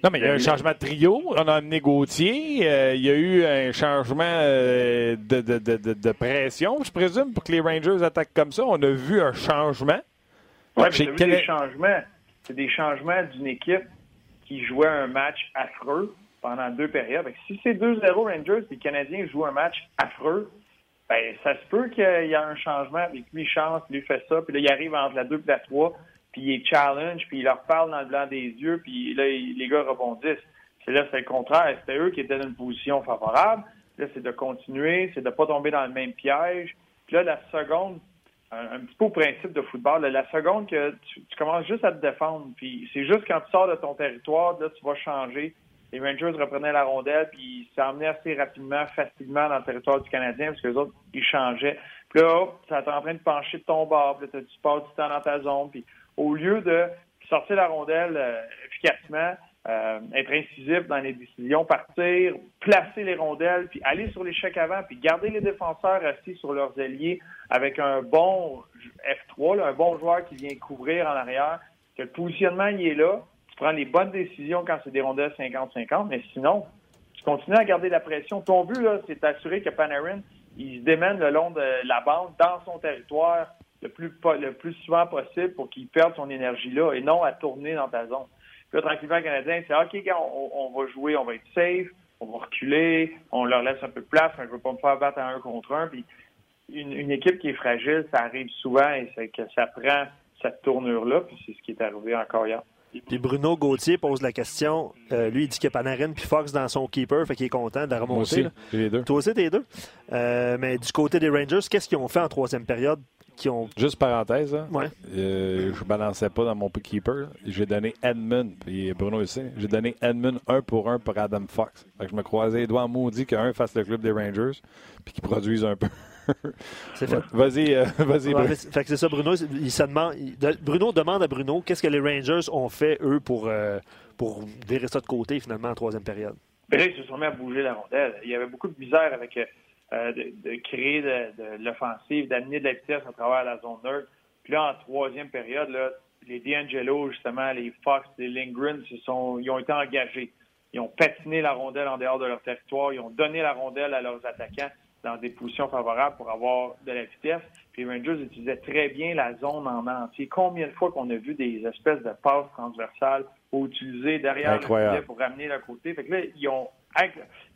Non, mais il y a un changement de trio. On a amené Gauthier. Euh, il y a eu un changement euh, de, de, de, pression, je présume, pour que les Rangers attaquent comme ça. On a vu un changement. T'as vu Cana- des changements. C'est des changements d'une équipe qui jouait un match affreux pendant deux périodes. Si c'est 2-0 Rangers et les Canadiens jouent un match affreux, ben ça se peut qu'il y ait un changement, puis lui chance, lui fait ça, puis là il arrive entre la 2 et la 3, puis il est challenge, puis il leur parle dans le blanc des yeux, puis là les gars rebondissent. C'est là c'est le contraire, c'était eux qui étaient dans une position favorable. Là c'est de continuer, c'est de pas tomber dans le même piège. Puis là la seconde un, petit peu au principe de football. la seconde que tu, commences juste à te défendre, puis c'est juste quand tu sors de ton territoire, là, tu vas changer. Les Rangers reprenaient la rondelle, puis ils s'emmenaient assez rapidement, facilement dans le territoire du Canadien, parce que les autres, ils changeaient. Puis là, hop, ça t'est en train de pencher de ton bord, puis là, tu passes du temps dans ta zone, puis au lieu de sortir la rondelle euh, efficacement, euh, être incisif dans les décisions, partir, placer les rondelles, puis aller sur l'échec avant, puis garder les défenseurs assis sur leurs ailiers avec un bon F3, là, un bon joueur qui vient couvrir en arrière, que le positionnement il est là, tu prends les bonnes décisions quand c'est des rondelles 50-50, mais sinon, tu continues à garder la pression. Ton but, là, c'est d'assurer que Panarin, il se démène le long de la bande dans son territoire le plus, le plus souvent possible pour qu'il perde son énergie là et non à tourner dans ta zone. Puis là, tranquillement, le Canadien, c'est OK, on, on va jouer, on va être safe, on va reculer, on leur laisse un peu de place, mais je veux pas me faire battre à un contre un. Puis une, une équipe qui est fragile, ça arrive souvent et c'est que ça prend cette tournure-là, puis c'est ce qui est arrivé encore hier. Puis Bruno Gauthier pose la question. Euh, lui, il dit que Panarin puis Fox dans son keeper, fait qu'il est content de remonter. Moi aussi, les deux. Toi aussi, t'es les deux? Euh, mais du côté des Rangers, qu'est-ce qu'ils ont fait en troisième période? Qui ont... Juste parenthèse, hein, Ouais. euh, je balançais pas dans mon keeper. J'ai donné Edmund, puis Bruno aussi. J'ai donné Edmund un pour un pour Adam Fox. Fait que je me croisais les doigts en maudit qu'un fasse le club des Rangers, puis qu'ils produisent un peu. C'est fait. Vas-y, euh, vas-y, Ouais, fait que c'est ça, Bruno. Il demande, Bruno demande à Bruno qu'est-ce que les Rangers ont fait, eux, pour, euh, pour virer ça de côté, finalement, en troisième période. Là, ils se sont mis à bouger la rondelle. Il y avait beaucoup de misère avec euh, de, de créer de, de l'offensive, d'amener de la vitesse à travers la zone neutre. Puis là, en troisième période, là, les D'Angelo, justement, les Fox, les Lindgren, se sont, ils ont été engagés. Ils ont patiné la rondelle en dehors de leur territoire. Ils ont donné la rondelle à leurs attaquants dans des positions favorables pour avoir de la vitesse. Puis les Rangers utilisaient très bien la zone en entier. Combien de fois qu'on a vu des espèces de passes transversales utilisées derrière Incroyable. le filet pour ramener le côté? Fait que là, ils ont,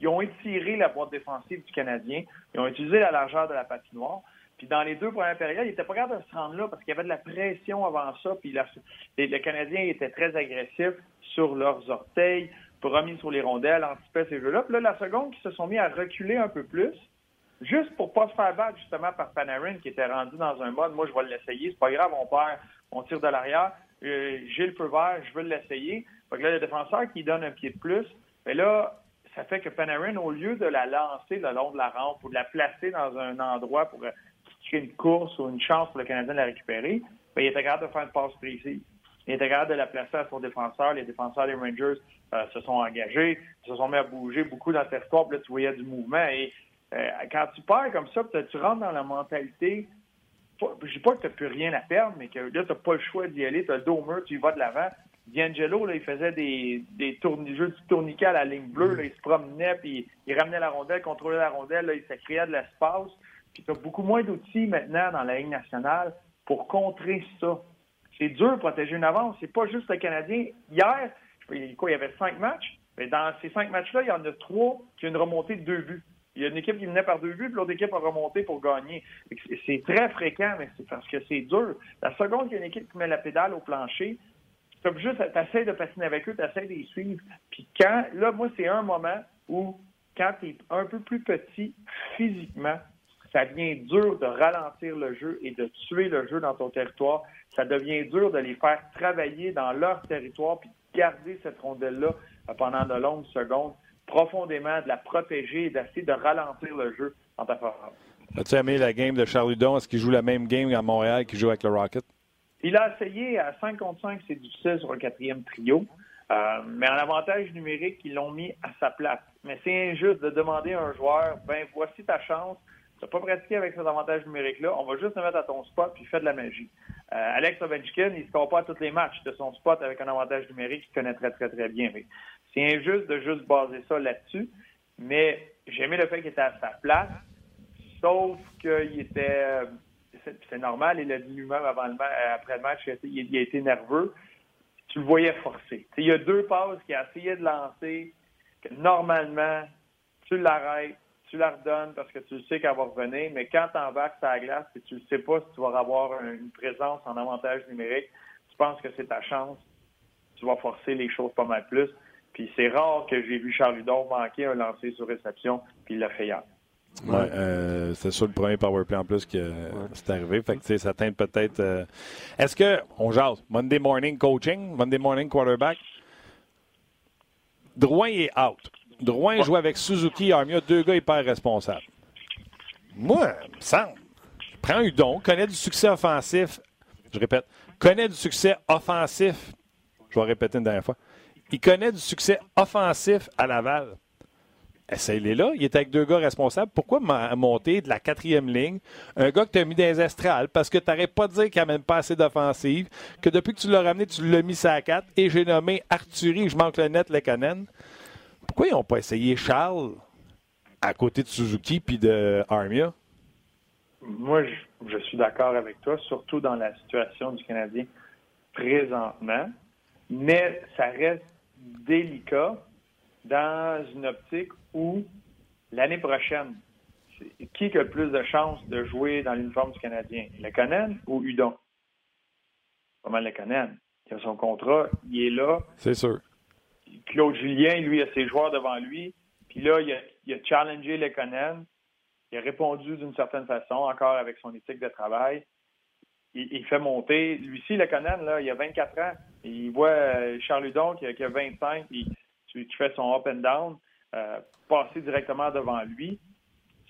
ils ont étiré la boîte défensive du Canadien. Ils ont utilisé la largeur de la patinoire. Puis dans les deux premières périodes, ils n'étaient pas capables de se rendre là parce qu'il y avait de la pression avant ça. Puis les- le Canadien était très agressif sur leurs orteils, promis sur les rondelles, anticipait ces jeux-là. Puis là, la seconde, ils se sont mis à reculer un peu plus, juste pour pas se faire battre justement par Panarin qui était rendu dans un mode, moi je vais l'essayer, c'est pas grave, on perd, on tire de l'arrière, j'ai le feu je veux l'essayer. Fait que là, le défenseur qui donne un pied de plus, mais là, ça fait que Panarin, au lieu de la lancer le long de la rampe ou de la placer dans un endroit pour euh, créer une course ou une chance pour le Canadien de la récupérer, ben, il était capable de faire une passe précise. Il était capable de la placer à son défenseur. Les défenseurs des Rangers euh, se sont engagés, se sont mis à bouger beaucoup dans le territoire. Puis là, tu voyais du mouvement. Et euh, quand tu perds comme ça, tu rentres dans la mentalité, je dis pas que tu n'as plus rien à perdre, mais que là, tu n'as pas le choix d'y aller. Tu as le dos au mur, tu y vas de l'avant. D'Angelo, là, il faisait des, des tourni- jeux tourniquet à la ligne bleue. Là, il se promenait, puis il ramenait la rondelle, contrôlait la rondelle. Là, il créait de l'espace. Puis tu as beaucoup moins d'outils maintenant dans la Ligue nationale pour contrer ça. C'est dur de protéger une avance. C'est pas juste le Canadien. Hier, quoi, il y avait cinq matchs. Mais dans ces cinq matchs-là, il y en a trois qui ont une remontée de deux buts. Il y a une équipe qui venait par deux buts, puis l'autre équipe a remonté pour gagner. C'est très fréquent, mais c'est parce que c'est dur. La seconde qu'il y a une équipe qui met la pédale au plancher, tu juste, t'essaies de patiner avec eux, t'essaies de les suivre. Puis quand, là, moi, c'est un moment où, quand tu es un peu plus petit physiquement, ça devient dur de ralentir le jeu et de tuer le jeu dans ton territoire. Ça devient dur de les faire travailler dans leur territoire puis de garder cette rondelle-là pendant de longues secondes, profondément, de la protéger et d'essayer de ralentir le jeu en ta faveur. As-tu aimé la game de Charles Hudon? Est-ce qu'il joue la même game à Montréal qu'il joue avec le Rocket? Il a essayé à 5 contre 5, c'est difficile sur le quatrième trio. Euh, mais en avantage numérique, ils l'ont mis à sa place. Mais c'est injuste de demander à un joueur, ben voici ta chance, tu n'as pas pratiqué avec cet avantage numérique-là, on va juste te mettre à ton spot puis fais de la magie. Euh, Alex Ovechkin, il ne score pas à tous les matchs de son spot avec un avantage numérique qu'il connaît très, très, très bien. C'est injuste de juste baser ça là-dessus, mais j'ai aimé le fait qu'il était à sa place, sauf qu'il était... c'est normal, il l'a dit lui-même avant le ma- après le match, il a été- a nerveux. Tu le voyais forcer. Tu sais, il y a deux passes qu'il a essayé de lancer, que normalement, tu l'arrêtes, tu la redonnes parce que tu sais qu'elle va revenir, mais quand tu embarques sur la glace et tu ne sais pas si tu vas avoir un- une présence en avantage numérique, tu penses que c'est ta chance, tu vas forcer les choses pas mal plus. Puis c'est rare que j'ai vu Charles Hudon manquer un lancer sur réception, puis il l'a fait hier. Ouais, euh, c'était sur le premier powerplay en plus que c'est arrivé. Fait que, ça teinte peut-être. euh, Est-ce que, on jase, Monday morning coaching, Monday morning quarterback, Drouin est out. Drouin joue avec Suzuki, Armia, deux gars hyper responsables. Moi, il me semble. Prends Udon, connaît du succès offensif. Je répète, connaît du succès offensif. Je vais répéter une dernière fois. Il connaît du succès offensif à Laval. Essaye-les là. Il est avec deux gars responsables. Pourquoi monter de la quatrième ligne? Un gars que tu as mis dans les estrales parce que tu n'arrêtes pas de dire qu'il n'a même pas assez d'offensive, que depuis que tu l'as ramené, tu l'as mis à 4 et j'ai nommé Arthurie, je manque le net, le Canen. Pourquoi ils n'ont pas essayé Charles à côté de Suzuki puis de Armia? Moi, je suis d'accord avec toi, surtout dans la situation du Canadien présentement, mais ça reste délicat dans une optique où l'année prochaine, qui a le plus de chances de jouer dans l'uniforme du Canadien? Le Conan ou Udon? Pas mal le Conan. qui a son contrat, il est là. C'est sûr. Claude Julien, lui, a ses joueurs devant lui. Puis là, il a, il a challengé Lekonen. Il a répondu d'une certaine façon, encore avec son éthique de travail. Il, il fait monter. Lui-ci, Lekonen, là, il a 24 ans. Il voit euh, Charles Hudon qui a, qui a 25, puis qui fait son up and down, euh, passer directement devant lui.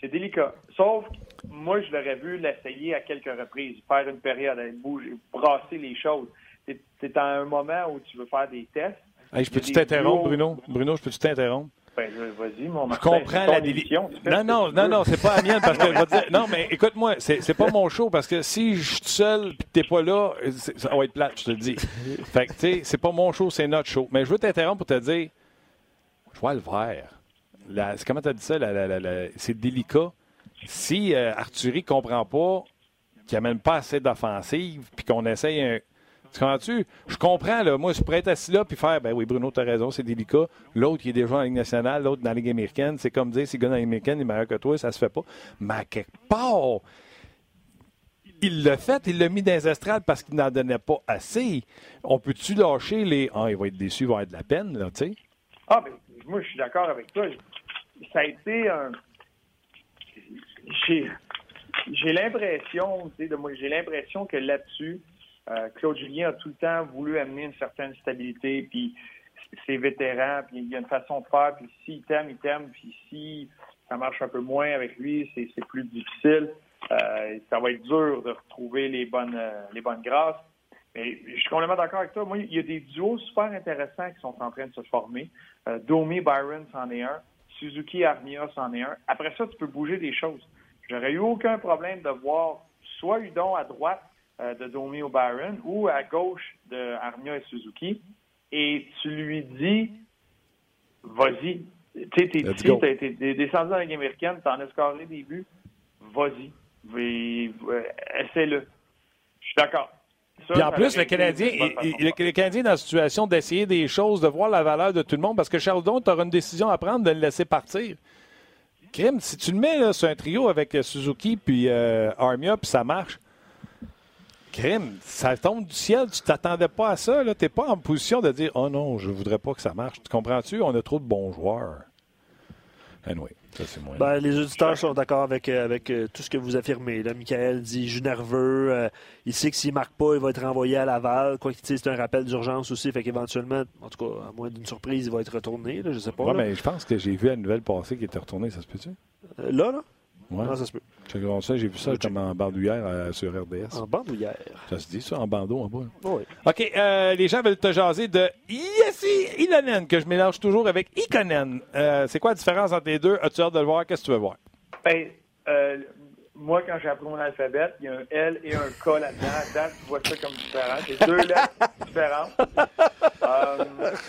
C'est délicat. Sauf que moi, je l'aurais vu l'essayer à quelques reprises, faire une période, aller bouger, brasser les choses. C'est- à un moment où tu veux faire des tests. Hey, je peux-tu t'interrompre, Bruno? Bruno, je peux-tu t'interrompre? Ben, je- vas-y, mon Je Martin, comprends c'est la fais Non, non, non, non, c'est pas la mienne parce que je dire. Non, mais écoute-moi, c'est pas mon show parce que si je suis seul et que t'es pas là, ça va être plate, je te le dis. Fait que, tu sais, c'est pas mon show, c'est notre show. Mais je veux t'interrompre pour te dire, je vois le vert. La- comment tu as dit ça? c'est délicat. Si euh, Arthurie comprend pas qu'il amène pas assez d'offensive puis qu'on essaye un. Tu comprends-tu? Je comprends, là. Moi, je pourrais être assis là puis faire, ben oui, Bruno, t'as raison, c'est délicat. L'autre, il est déjà en Ligue nationale, l'autre dans la Ligue américaine. C'est comme dire, si le gars dans la Ligue américaine est meilleur que toi, ça se fait pas. Mais à quelque part, il l'a fait, il l'a mis dans les estrades parce qu'il n'en donnait pas assez. On peut-tu lâcher les. Ah, il va être déçu, il va avoir de la peine, là, tu sais? Ah, ben, moi, je suis d'accord avec toi. Ça a été un. J'ai, j'ai l'impression, tu sais, de moi, j'ai l'impression que là-dessus, euh, Claude Julien a tout le temps voulu amener une certaine stabilité, puis ses vétérans, puis il y a une façon de faire, puis s'il t'aime, il t'aime, puis si ça marche un peu moins avec lui, c'est, c'est plus difficile. Euh, ça va être dur de retrouver les bonnes, euh, les bonnes grâces. Mais je suis complètement d'accord avec toi. Moi, il y a des duos super intéressants qui sont en train de se former. Euh, Domi Byron, c'en est un. Suzuki Armia, c'en est un. Après ça, tu peux bouger des choses. J'aurais eu aucun problème de voir soit Udon à droite euh, de Domi ou Byron ou à gauche de Armia et Suzuki. Et tu lui dis, vas-y. Tu sais, t'es ici, go. t'as été t'es descendu dans la Ligue américaine, t'en as scoré des buts. Vas-y. Euh, Essaie-le. Je suis d'accord. Ça, Puis en plus, le Canadien, le, le Canadien est dans la situation d'essayer des choses, de voir la valeur de tout le monde, parce que Charledon, tu auras une décision à prendre de le laisser partir. Crime, si tu le mets là, sur un trio avec euh, Suzuki puis euh, Armia, puis ça marche, crime, ça tombe du ciel, tu t'attendais pas à ça. Tu n'es pas en position de dire « Oh non, je voudrais pas que ça marche ». Tu comprends-tu? On a trop de bons joueurs. Anyway, ça. Ben, les auditeurs sont d'accord avec, euh, avec euh, tout ce que vous affirmez. Là, Michael dit il joue nerveux. euh, il sait que s'il ne marque pas, il va être renvoyé à Laval. Quoi qu'il c'est un rappel d'urgence aussi. Fait qu'éventuellement, en tout cas, à moins d'une surprise, il va être retourné. Là, je sais pas. Ouais, mais je pense que j'ai vu la nouvelle passée qui était retournée, ça se peut-tu? Euh, là, là? Ouais. Non, ça se peut? J'ai regardé ça, j'ai vu ça comme en bandoulière euh, sur RDS. En bandoulière. Ça se dit ça, en bandeau en bas? Oui. OK, euh, les gens veulent te jaser de Yessi Ilonen, que je mélange toujours avec Ikonen. Euh, c'est quoi la différence entre les deux? As-tu hâte de le voir? Qu'est-ce que tu veux voir? Ben, euh, moi, quand j'ai appris mon alphabet, il y a un L et un K là-dedans. Dan, tu vois ça comme différent. C'est deux lettres différentes. Euh,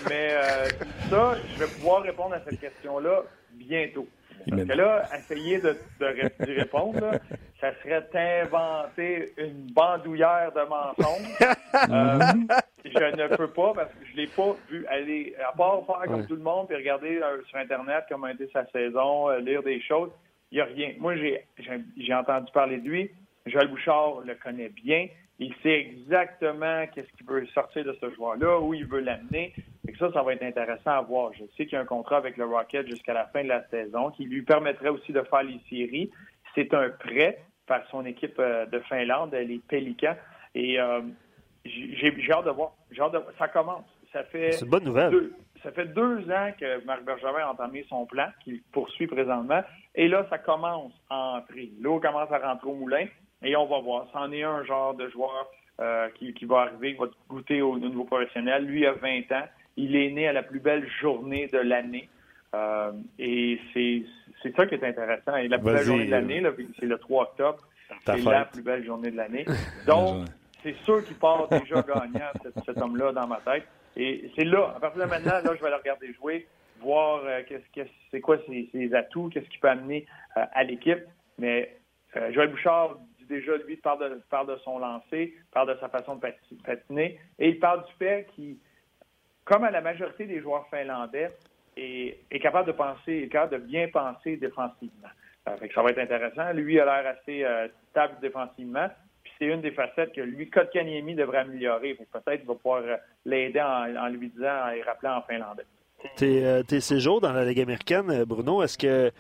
mais euh, ça, je vais pouvoir répondre à cette question-là bientôt. Parce que là, essayer de, répondre, là, ça serait d'inventer une bandoulière de mensonges. Euh, je ne peux pas parce que je l'ai pas vu aller, à part faire comme Ouais. tout le monde puis regarder euh, sur Internet comment été sa saison, euh, lire des choses. Il n'y a rien. Moi, j'ai, j'ai, j'ai entendu parler de lui. Joël Bouchard le connaît bien. Il sait exactement qu'est-ce qu'il veut sortir de ce joueur-là, où il veut l'amener. Que ça, ça va être intéressant à voir. Je sais qu'il y a un contrat avec le Rocket jusqu'à la fin de la saison qui lui permettrait aussi de faire les séries. C'est un prêt par son équipe euh, de Finlande, les Pélicans. Et euh, j'ai, hâte de voir. Hâte de. Ça commence. Ça fait C'est une bonne nouvelle. deux- ça fait deux ans que Marc Bergevin a entamé son plan, qu'il poursuit présentement. Et là, ça commence à entrer. L'eau commence à rentrer au moulin. Et on va voir. C'en est un genre de joueur euh, qui, qui va arriver, qui va goûter au, au niveau professionnel. Lui a 20 ans. Il est né à la plus belle journée de l'année. Euh, et c'est c'est ça qui est intéressant. Et la plus belle journée de l'année, là, c'est le 3 octobre. C'est la plus belle journée de l'année. Donc, c'est sûr qu'il part déjà gagnant, cet, cet homme-là, dans ma tête. Et c'est là, à partir de maintenant, là, je vais le regarder jouer, voir euh, qu'est-ce c'est quoi ses, ses atouts, qu'est-ce qu'il peut amener euh, à l'équipe. Mais euh, Joël Bouchard déjà, lui, parle de, de son lancer, parle de sa façon de pati- patiner, et il parle du fait qu'il, comme à la majorité des joueurs finlandais, est, capable de penser, est capable de bien penser défensivement. Euh, fait que ça va être intéressant. Lui a l'air assez euh, stable défensivement. Puis c'est une des facettes que lui, Kotkaniemi devrait améliorer. Peut-être qu'il va pouvoir euh, l'aider en, lui disant, lui rappelant en finlandais. Tes, tes séjours dans la Ligue américaine, Bruno, est-ce que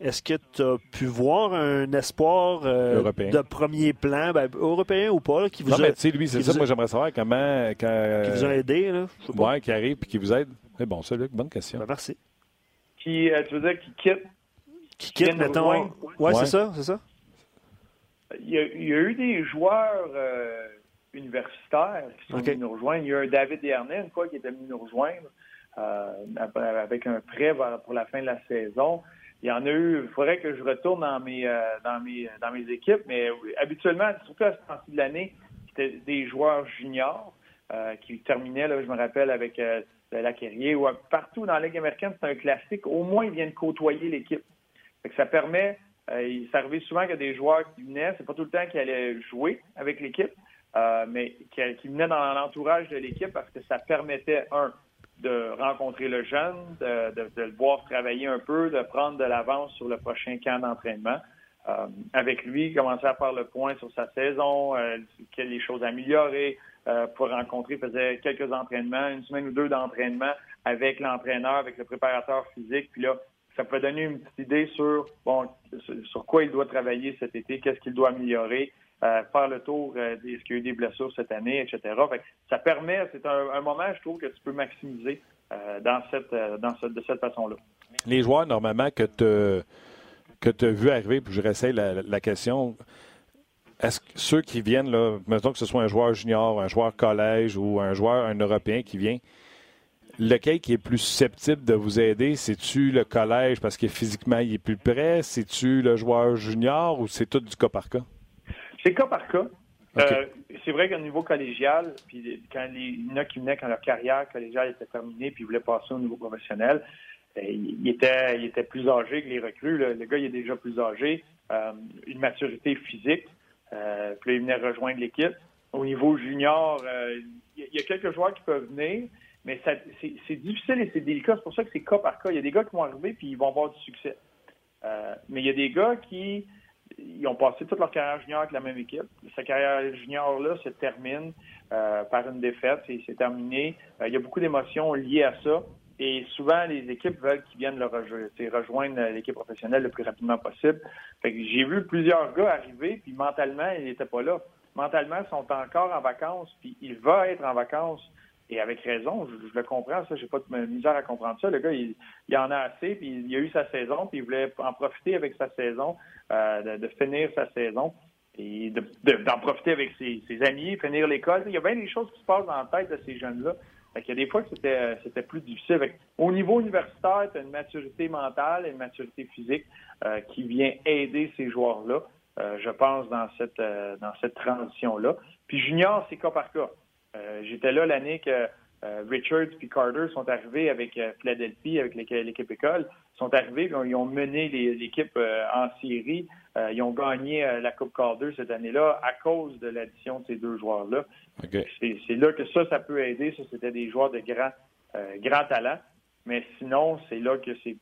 est-ce que tu as pu voir un espoir euh, Européen. de premier plan, ben, européen ou pas, là, qui vous Non, a, mais tu sais, lui, c'est ça. a- Moi, j'aimerais savoir comment. Quand, qui vous a aidé? Là? Ouais, qui arrive puis qui vous aide. C'est bon, ça, Luc. Bonne question. Ben, merci. Qui, euh, tu veux dire, qui quitte? Qui quitte, mettons. Ouais, Ouais. c'est ça, c'est ça. Il y, a, il y a eu des joueurs euh, universitaires qui sont venus nous rejoindre. Il y a un David Dernay, une fois, qui était venu nous rejoindre euh, avec un prêt pour la fin de la saison. Il y en a eu, il faudrait que je retourne dans mes, euh, dans mes, dans mes équipes, mais habituellement, surtout à ce temps-ci de l'année, c'était des joueurs juniors euh, qui terminaient, là, je me rappelle, avec euh, la Carrier ou euh, partout dans la Ligue américaine, c'est un classique. Au moins, ils viennent côtoyer l'équipe. Que ça permet, euh, il- ça arrivait souvent qu'il y a des joueurs qui venaient, c'est pas tout le temps qu'ils allaient jouer avec l'équipe, euh, mais qui, qui venaient dans l'entourage de l'équipe parce que ça permettait, un, de rencontrer le jeune, de, le voir travailler un peu, de prendre de l'avance sur le prochain camp d'entraînement. Euh, avec lui, commencer à faire le point sur sa saison, euh, quelles les choses à améliorer, euh, pour rencontrer, faisait quelques entraînements, une semaine ou deux d'entraînement avec l'entraîneur, avec le préparateur physique, puis là, ça peut donner une petite idée sur bon sur quoi il doit travailler cet été, qu'est-ce qu'il doit améliorer, euh, faire le tour euh, des- est-ce qu'il y a eu des blessures cette année, etc. Fait ça permet, c'est un, moment, je trouve, que tu peux maximiser euh, dans cette, euh, dans cette, de cette façon-là. Les joueurs, normalement, que tu que as vu arriver, puis je réessaye la, la question, est-ce que ceux qui viennent, là, mettons que ce soit un joueur junior, un joueur collège ou un joueur, un Européen qui vient, lequel qui est plus susceptible de vous aider? C'est-tu le collège parce que physiquement il est plus près? C'est-tu le joueur junior ou c'est tout du cas par cas? C'est cas par cas. Euh, c'est vrai qu'au niveau collégial, puis quand les, il y en a qui venaient quand leur carrière collégiale était terminée, puis ils voulaient passer au niveau professionnel, euh, il, il était, il était plus âgé que les recrues. là. Le gars, il est déjà plus âgé, euh, une maturité physique. Euh, puis là, il venait rejoindre l'équipe. Au niveau junior, il y a- quelques joueurs qui peuvent venir, mais c'est difficile et c'est délicat. C'est pour ça que c'est cas par cas. Il y a des gars qui vont arriver puis ils vont avoir du succès. Mais il y a des gars qui ils ont passé toute leur carrière junior avec la même équipe. Sa carrière junior-là se termine euh, par une défaite et c'est terminé. Euh, il y a beaucoup d'émotions liées à ça. Et souvent, les équipes veulent qu'ils viennent rejoindre l'équipe professionnelle le plus rapidement possible. Fait que j'ai vu plusieurs gars arriver, puis mentalement, ils n'étaient pas là. Mentalement, ils sont encore en vacances, puis il va être en vacances. Et avec raison, je, le comprends, ça, j'ai pas de misère à comprendre ça. Le gars, il, il en a assez, puis il a eu sa saison, puis il voulait en profiter avec sa saison, euh, de, finir sa saison, et de- de- d'en profiter avec ses, amis, finir l'école. Il y a bien des choses qui se passent dans la tête de ces jeunes-là. Fait qu'il y a des fois que c'était c'était plus difficile. Au niveau universitaire, tu as une maturité mentale et une maturité physique euh, qui vient aider ces joueurs-là, euh, je pense, dans cette euh, dans cette transition-là. Puis junior, c'est cas par cas. Euh, J'étais là l'année que euh, Richards et Carter sont arrivés avec euh, Philadelphie, avec l'équ- l'équipe école. Ils sont arrivés, puis ils ont mené les- l'équipe en série. Euh, ils ont gagné la Coupe Calder cette année-là à cause de l'addition de ces deux joueurs-là. C'est c'est là que ça, ça peut aider. Ça, c'était des joueurs de grand, euh, grand talent. Mais sinon, c'est là que c'est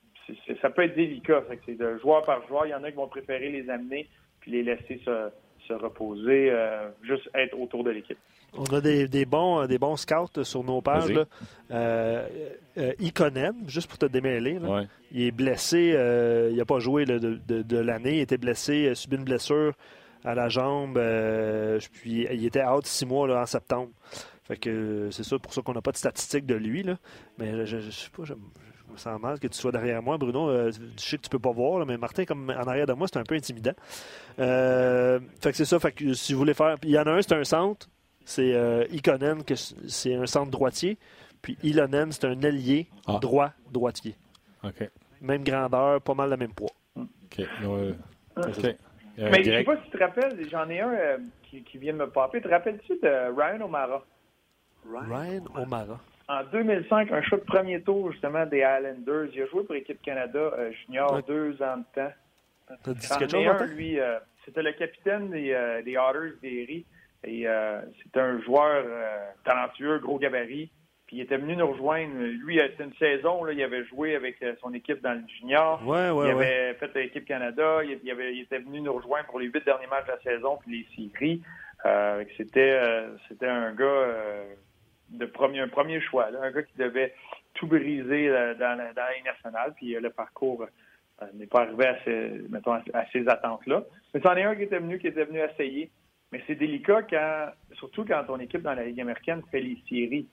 ça peut être délicat. C'est de joueur par joueur. Il y en a qui vont préférer les amener puis les laisser se, se reposer, euh, juste être autour de l'équipe. On a des, des bons, des bons scouts sur nos pages. Là. Euh, euh, juste pour te démêler, là, Ouais. il est blessé. euh, il n'a pas joué là, de, de- de l'année. Il était blessé, a subi une blessure à la jambe. euh, puis il était out six mois là, en septembre. Fait que euh, c'est ça pour ça qu'on n'a pas de statistiques de lui. Là. Mais je, je, je sais pas, je, je me sens mal que tu sois derrière moi, Bruno. Euh, je sais que tu peux pas voir, là, mais Martin, comme en arrière de moi, c'est un peu intimidant. Euh, fait que c'est ça. Fait que si vous voulez faire. Il y en a un, c'est un centre. C'est euh, Ikonen, que c'est un centre droitier. Puis Ilonen, c'est un ailier Ah. droit droitier. OK. Même grandeur, pas mal le même poids. OK. Ouais. OK. Euh, Mais je sais pas si tu te rappelles, j'en ai un euh, qui, qui vient de me popper. Te rappelles-tu de Ryan O'Mara? Ryan O'Mara. En 2005, un choix de premier tour, justement, des Islanders. Il a joué pour l'équipe Canada euh, junior Ouais. deux ans de temps. T'as dit quelque chose, un, lui, euh, c'était le capitaine des, euh, des Otters d'Erie. Et euh, c'était un joueur euh, talentueux, gros gabarit. Puis il était venu nous rejoindre. Lui, euh, c'était une saison, là, il avait joué avec euh, son équipe dans le junior. Ouais, ouais, il ouais. avait fait l'équipe Canada. Il, il avait- il était venu nous rejoindre pour les huit derniers matchs de la saison puis les séries. Euh, c'était, c'était un gars de premier, un premier choix, là, un gars qui devait tout briser dans, la, dans la Ligue nationale. Puis le parcours n'est pas arrivé à, ses, mettons, à, à ces attentes-là. Mais c'en est un qui était venu, qui était venu essayer. Mais c'est délicat quand, surtout quand ton équipe dans la Ligue américaine fait les séries.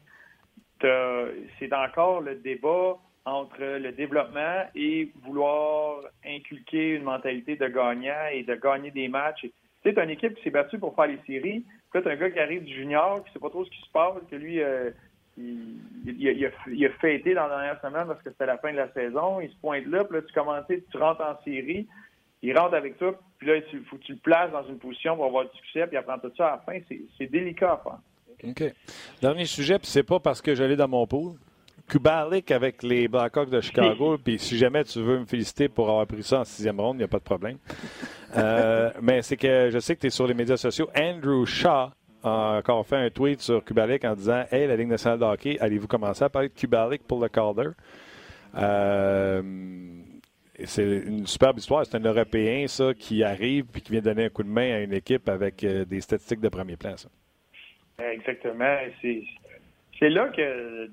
C'est encore le débat entre le développement et vouloir inculquer une mentalité de gagnant et de gagner des matchs. T'as une équipe qui s'est battue pour faire les séries. Puis là, t'as un gars qui arrive du junior, qui sait pas trop ce qui se passe, que lui, euh, il, il, a, il a- il a fêté dans la dernière semaine parce que c'était la fin de la saison. Il se pointe là, puis là, tu commences, tu rentres en série. Il rentre avec toi, puis là, il faut que tu le places dans une position pour avoir du succès, puis il apprend tout ça à la fin. C'est- C'est délicat à faire. OK. Dernier sujet, puis c'est pas parce que j'allais dans mon pool. Kubalik avec les Blackhawks de Chicago, puis si jamais tu veux me féliciter pour avoir pris ça en sixième ronde, il n'y a pas de problème. Euh, mais c'est que je sais que tu es sur les médias sociaux. Andrew Shaw a encore fait un tweet sur Kubalik en disant Hey, la Ligue nationale de hockey, allez-vous commencer à parler de Kubalik pour le Calder Euh, C'est une superbe histoire. C'est un Européen, ça, qui arrive puis qui vient donner un coup de main à une équipe avec euh, des statistiques de premier plan. Ça. Exactement. C'est là que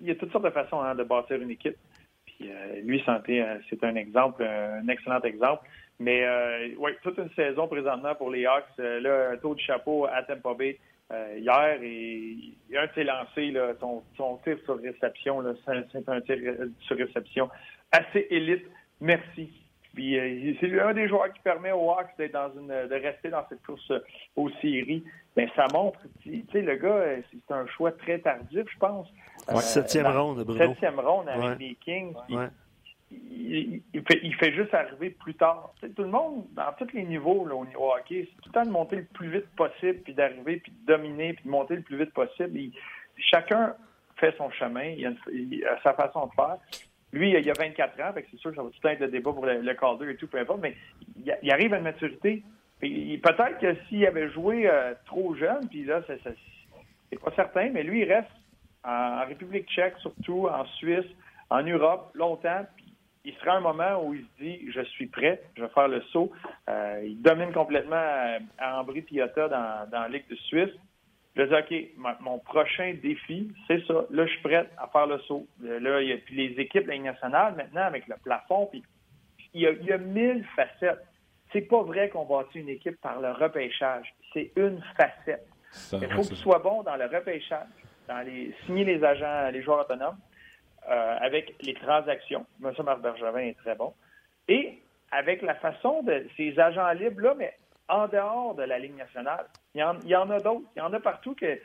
il y a toutes sortes de façons hein, de bâtir une équipe. Puis euh, lui, santé, euh, c'est un exemple, un excellent exemple. Mais euh, oui, toute une saison présentement pour les Hawks. Là, un taux de chapeau à Tampa Bay hier et un ses lancés, là, son tir sur réception, c'est un tir sur réception assez élite. Merci. Puis euh, c'est un des joueurs qui permet aux Hawks d'être dans une, de rester dans cette course euh, aux séries. Ben ça montre, tu sais, le gars, euh, c'est un choix très tardif, je pense. Ouais. Septième ronde, Bruno. Septième ronde avec Ouais. les Kings. Ouais. il, il fait, il fait juste arriver plus tard. Tout le monde, dans tous les niveaux là, au niveau hockey, c'est tout le temps de monter le plus vite possible, puis d'arriver, puis de dominer, puis de monter le plus vite possible. Il- chacun fait son chemin, il a, une- il a sa façon de faire. Lui, il a 24 ans, c'est sûr que ça va tout le être le débat pour le, le et tout, peu importe, mais il, arrive à une maturité. Peut-être que s'il avait joué euh, trop jeune, puis là, c'est- pas certain, mais lui, il reste en, République tchèque, surtout, en Suisse, en Europe, longtemps. Puis il sera un moment où il se dit Je suis prêt, je vais faire le saut. Euh, il domine complètement euh, à Ambry Piotta dans, dans la Ligue de Suisse. Je dis OK, mon prochain défi, c'est ça. Là, je suis prêt à faire le saut. Euh, Là, il y a puis les équipes de la Ligue nationale, maintenant, avec le plafond, puis il y a, il y a mille facettes. C'est pas vrai qu'on bâtit une équipe par le repêchage. C'est une facette. Ça, Il faut que tu sois bon dans le repêchage, dans les signer les agents, les joueurs autonomes, euh, avec les transactions. M. Marc Bergevin est très bon. Et avec la façon de ces agents libres-là, mais en dehors de la Ligue nationale. Il y en, il y en a d'autres. Il y en a partout que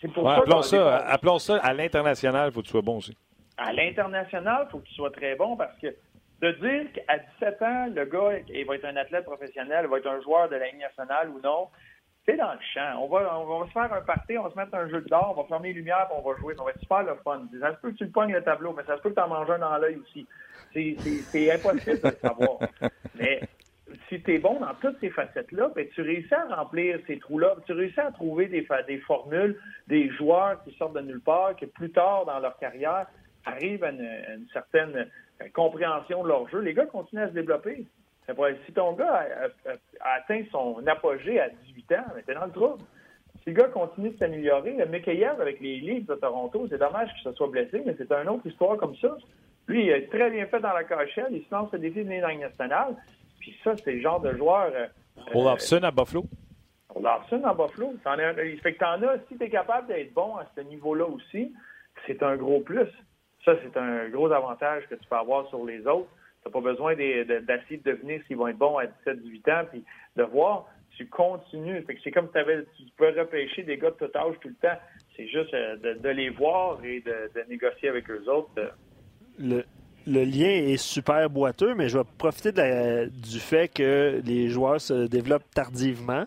c'est pour Ouais, ça appelons, ça, dépend- appelons ça à l'international, il faut que tu sois bon aussi. à l'international, il faut que tu sois très bon parce que de dire qu'à 17 ans, le gars il va être un athlète professionnel, il va être un joueur de la Ligue nationale ou non, c'est dans le champ. On va, on va se faire un party, on va se mettre un jeu de d'or, on va fermer les lumières, puis on va jouer. Ça va être super le fun. Ça se peut que tu le pognes le tableau, mais ça se peut que tu en manges un dans l'œil aussi. C'est impossible de le savoir. Mais si tu es bon dans toutes ces facettes-là, ben, tu réussis à remplir ces trous-là. Tu réussis à trouver des, des formules, des joueurs qui sortent de nulle part, qui plus tard dans leur carrière arrivent à une, certaine euh, compréhension de leur jeu. Les gars continuent à se développer. Si ton gars a, atteint son apogée à 18 ans, ben, t'es dans le trouble. Si le gars continue de s'améliorer, le Mikheyev avec les Leafs de Toronto, c'est dommage qu'il se soit blessé, mais c'est une autre histoire comme ça. Lui, il a très bien fait dans la cachette, il se lance le défi de venir dans la Ligue nationale. Puis ça, c'est le genre de joueur. euh, Olafson à Buffalo. Larson en Buffalo. T'en as, fait que t'en as, si tu es capable d'être bon à ce niveau-là aussi, c'est un gros plus. Ça, c'est un gros avantage que tu peux avoir sur les autres. Tu n'as pas besoin des- de- d'essayer de deviner s'ils vont être bons à 17-18 ans, puis de voir. Tu continues. Fait que c'est comme si t'avais- tu peux repêcher des gars de tout âge tout le temps. C'est juste euh, de, de les voir et de, de négocier avec eux autres. euh, Le, le lien est super boiteux, mais je vais profiter du fait que les joueurs se développent tardivement.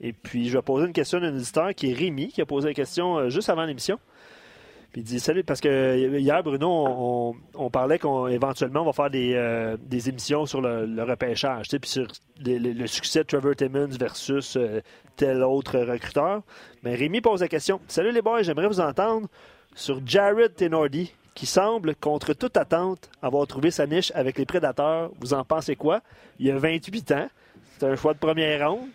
Et puis, je vais poser une question d'un auditeur qui est Rémi, qui a posé la question euh, juste avant l'émission. Puis il dit Salut, parce que hier, Bruno, on, parlait qu'éventuellement, on va faire des, euh, émissions sur le, repêchage, puis sur le, succès de Trevor Timmons versus euh, tel autre recruteur. Mais Rémi pose la question Salut les boys, j'aimerais vous entendre sur Jared Tenordi, qui semble, contre toute attente, avoir trouvé sa niche avec les Prédateurs. Vous en pensez quoi? Il a 28 ans, c'est un choix de première ronde.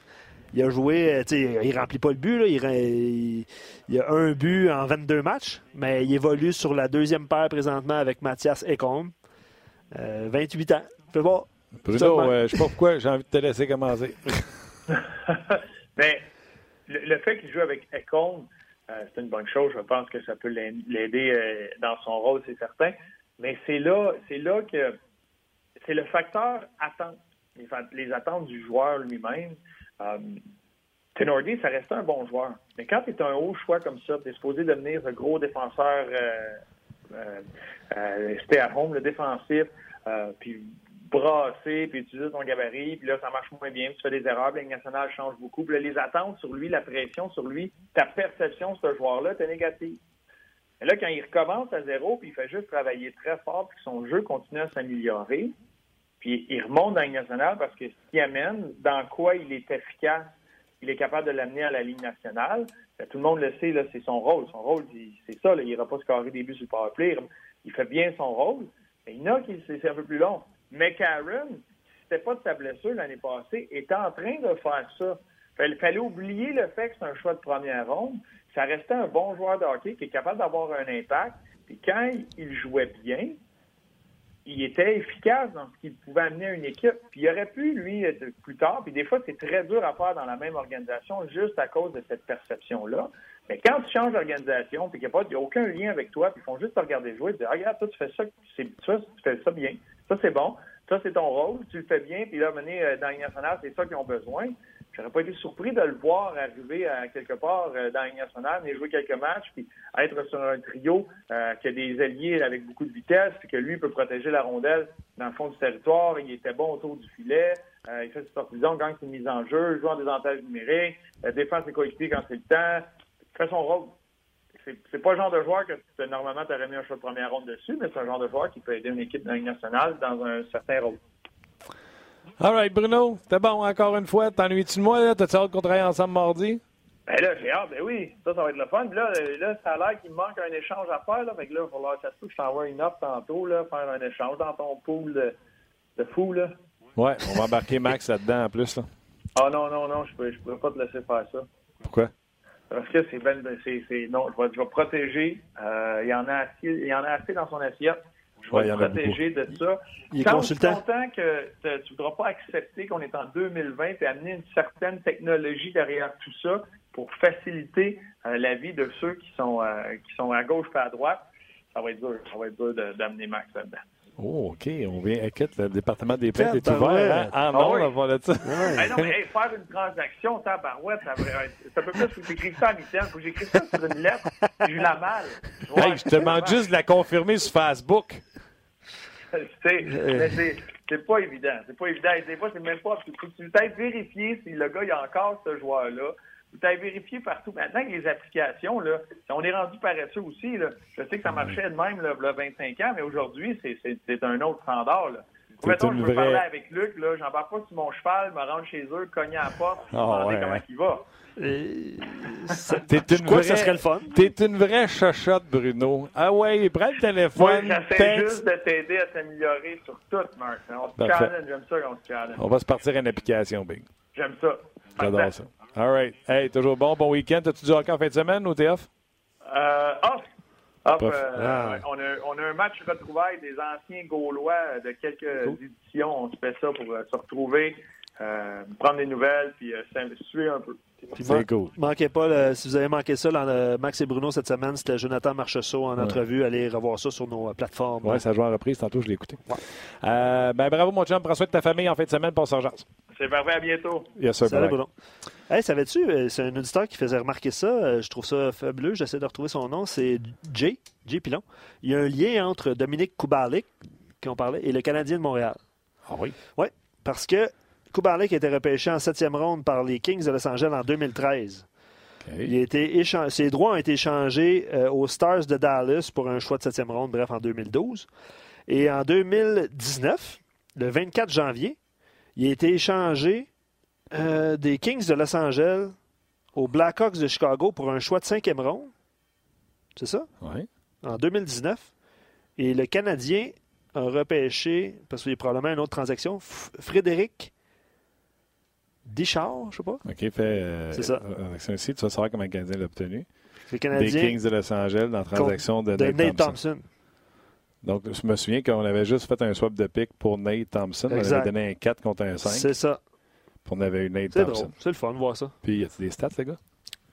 Il a joué, euh, tu sais, il remplit pas le but, là, il, il, il, a un but en 22 matchs, mais il évolue sur la deuxième paire présentement avec Mathias Ekholm. Euh, 28 ans. Fais voir. Bruno, euh, je sais pas pourquoi, j'ai envie de te laisser commencer. mais le, le fait qu'il joue avec Ekholm, euh, c'est une bonne chose. Je pense que ça peut l'aider euh, dans son rôle, c'est certain. Mais c'est là, c'est là que c'est le facteur attente, les, attentes du joueur lui-même. Euh, ça reste un bon joueur. Mais quand tu es un haut choix comme ça, tu es supposé devenir un gros défenseur, euh, stay at home, le défensif, euh, puis brasser, puis utiliser ton gabarit, puis là, ça marche moins bien, tu fais des erreurs, puis la nationale change beaucoup. Puis là, les attentes sur lui, la pression sur lui, ta perception de ce joueur-là, t'es négative. Et là, quand il recommence à zéro, puis il fait juste travailler très fort, puis son jeu continue à s'améliorer, puis il remonte dans la nationale parce que ce qui amène, dans quoi il est efficace, il est capable de l'amener à la Ligue nationale. Bien, tout le monde le sait, là, c'est son rôle. Son rôle, c'est ça. Il n'ira pas se carrer des buts sur le powerplay. Il fait bien son rôle. Mais il y en a qui c'est un peu plus long. Mais Karen, c'était pas de sa blessure l'année passée, était en train de faire ça. Il fallait oublier le fait que c'est un choix de première ronde. Ça restait un bon joueur de hockey qui est capable d'avoir un impact. Puis quand il jouait bien, il était efficace dans ce qu'il pouvait amener à une équipe. Puis il aurait pu, lui, plus tard, puis des fois, c'est très dur à faire dans la même organisation juste à cause de cette perception-là. Mais quand tu changes d'organisation, puis qu'il n'y a, aucun lien avec toi, puis ils font juste te regarder jouer, tu dis, ah, regarde, toi, tu fais ça, tu fais ça bien. Ça, c'est bon. Ça, c'est ton rôle. Tu le fais bien, puis là, mener euh, dans nationale, c'est ça qu'ils ont besoin. J'aurais pas été surpris de le voir arriver à quelque part euh, dans la nationale, mais jouer quelques matchs, puis être sur un trio euh, qui a des alliés avec beaucoup de vitesse, puis que lui peut protéger la rondelle dans le fond du territoire. Il était bon autour du filet. Euh, il fait ses sorties gagne ses mises en jeu, joue en désavantage numérique, euh, défend ses coéquipiers quand c'est le temps. Fait son rôle. C'est pas le genre de joueur que normalement tu aurais mis un choix de première ronde dessus, mais c'est un genre de joueur qui peut aider une équipe dans la nationale dans un certain rôle. All right, Bruno, c'était bon encore une fois. T'ennuies-tu de moi, là? T'as-tu hâte qu'on travaille ensemble mardi? Ben là, j'ai hâte, ben oui. Ça, ça va être le fun. Là, là, ça a l'air qu'il me manque un échange à faire, là. Fait que là, il va falloir, que je t'envoie une offre tantôt, là, faire un échange dans ton pool de, de fou, là. Ouais, on va embarquer Max là-dedans en plus, là. Ah non, non, non, je ne je pourrais pas te laisser faire ça. Parce que c'est ben, c'est, non, je vais, je vais protéger. Euh, il y en a assez, il y en a assez dans son assiette. Je vais ouais, te protéger de ça. Il est Quand consultant? Je suis content que tu ne voudras pas accepter qu'on est en 2020 et amener une certaine technologie derrière tout ça pour faciliter euh, la vie de ceux qui sont euh, qui sont à gauche et à droite. Ça va être dur. Ça va être dur d'amener Max là-dedans. Oh, OK. On vient inquiète. Le département des plaintes est ouvert. Hein? Ah non, Ah oui. on va de ça. Ben non, mais hey, faire une transaction, tabarouette, être- ça peut plus, faut que j'écrive ça à mi-temps, faut que j'écrive ça sur une lettre, j'ai eu la malle. Hey, je te demande juste de la confirmer sur Facebook. Tu sais, mais c'est, c'est pas évident, c'est pas évident. Et Des fois, c'est même pas, faut que tu peut-être vérifier si le gars, il a encore ce joueur-là. Faut peut-être vérifier partout. Maintenant, avec les applications, là, on est rendu paresseux aussi, là. Je sais que ça marchait de même, là, il y a 25 ans, mais aujourd'hui, c'est, un autre standard, là. Mettons, je veux vraie- parler avec Luc, là, j'embarque pas sur mon cheval, me rendre chez eux, cogner à la porte, Ah, demander ouais, comment ouais. il va. T'es Je une vraie, que ça serait le fun? T'es une vraie chochotte, Bruno. Ah ouais, prends le téléphone, j'essaie juste de t'aider à t'améliorer sur tout, Marc. On se challenge, j'aime ça qu'on se challenge. On va se partir à une application, Big. J'aime ça. J'adore ça. All right. Hey, toujours bon. Bon week-end. T'as-tu du hockey en fin de semaine ou t'es off? Euh, off. Off, Off. euh, Ah, on, a, on a un match retrouvaille des anciens Gaulois de quelques éditions. On se fait ça pour euh, se retrouver, euh, prendre des nouvelles, puis euh, s'investir un peu. Man- cool. Manquez pas, si vous avez manqué ça, dans le Max et Bruno cette semaine, c'était Jonathan Marcheseau en Ouais. entrevue. Allez revoir ça sur nos euh, plateformes. Ouais, ça joue en reprise. Tantôt, je l'ai écouté. Euh, ben, bravo, mon chum. Prends soin de ta famille en fin de semaine. En chance. C'est parfait, à bientôt. Yes, sir. Salut, bye. Bruno. Hey, savais-tu, c'est un auditeur qui faisait remarquer ça. Je trouve ça fabuleux. J'essaie de retrouver son nom. C'est Jay, Jay Pilon. Il y a un lien entre Dominique Kubalik, qui on parlait, et le Canadien de Montréal. Ah oui? Oui, parce que Kubalik a été repêché en septième ronde par les Kings de Los Angeles en 2013. Il a été Ses droits ont été échangés euh, aux Stars de Dallas pour un choix de septième ronde, bref, en 2012. Et en 2019, le 24 janvier, il a été échangé euh, des Kings de Los Angeles aux Blackhawks de Chicago pour un choix de cinquième ronde. C'est ça? Oui. En 2019. Et le Canadien a repêché, parce qu'il y a probablement une autre transaction, F- Frédéric Deschard, je sais pas. OK, fait. euh, C'est ça. Avec ça aussi, tu vas savoir comment le Canadien l'a obtenu. Les Des Canadiens Kings de Los Angeles dans la transaction de, de Nate, Nate Thompson. Thompson. Donc, je me souviens qu'on avait juste fait un swap de pick pour Nate Thompson. On avait donné un 4 contre un 5. C'est ça. Puis on avait eu Nate C'est Thompson. drôle. C'est le fun de voir ça. Puis, y a des stats, les gars?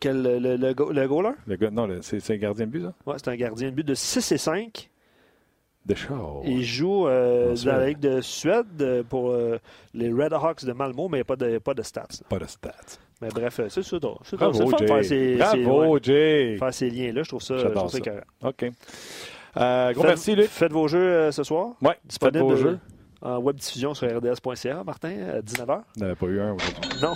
Quel, le, le, le, go- le goaler? Le gars, non, c'est un gardien de but, ça? Ouais, c'est un gardien de but de 6 et 5. De Shaw. Il joue euh, dans la Ligue de Suède euh, pour euh, les Red Hawks de Malmo, mais il n'y a pas de, pas de stats. Pas de stats. Mais bref, c'est ça. C'est. Bravo, fun faire ces, Bravo, ces- Jay. faire ces liens-là. Je trouve ça, je trouve ça. OK. Euh, gros Faites- merci, Luc. Faites vos jeux ce soir. Disponible faites vos jeux. en web diffusion sur rds.ca, Martin, à 19h. On n'avait pas eu un aujourd'hui. Non.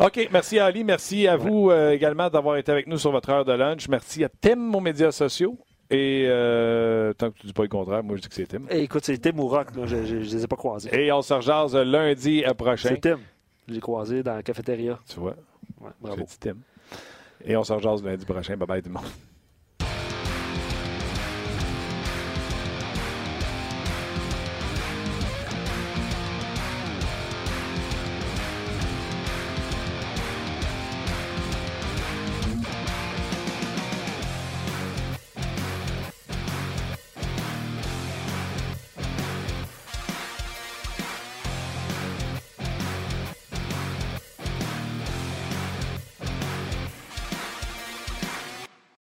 OK, merci Ali. Merci à vous également d'avoir été avec nous sur votre heure de lunch. Merci à Tim, aux médias sociaux. Et euh, tant que tu dis pas le contraire, moi je dis que c'est Tim. Eh, écoute, c'est Tim ou Rock. là. Je ne les ai pas croisés. Et on se rejase lundi prochain. C'est Tim. Je l'ai croisé dans la cafétéria. Tu vois, Ouais, bravo. c'est Tim. Et on se rejase lundi prochain. Bye bye tout le monde.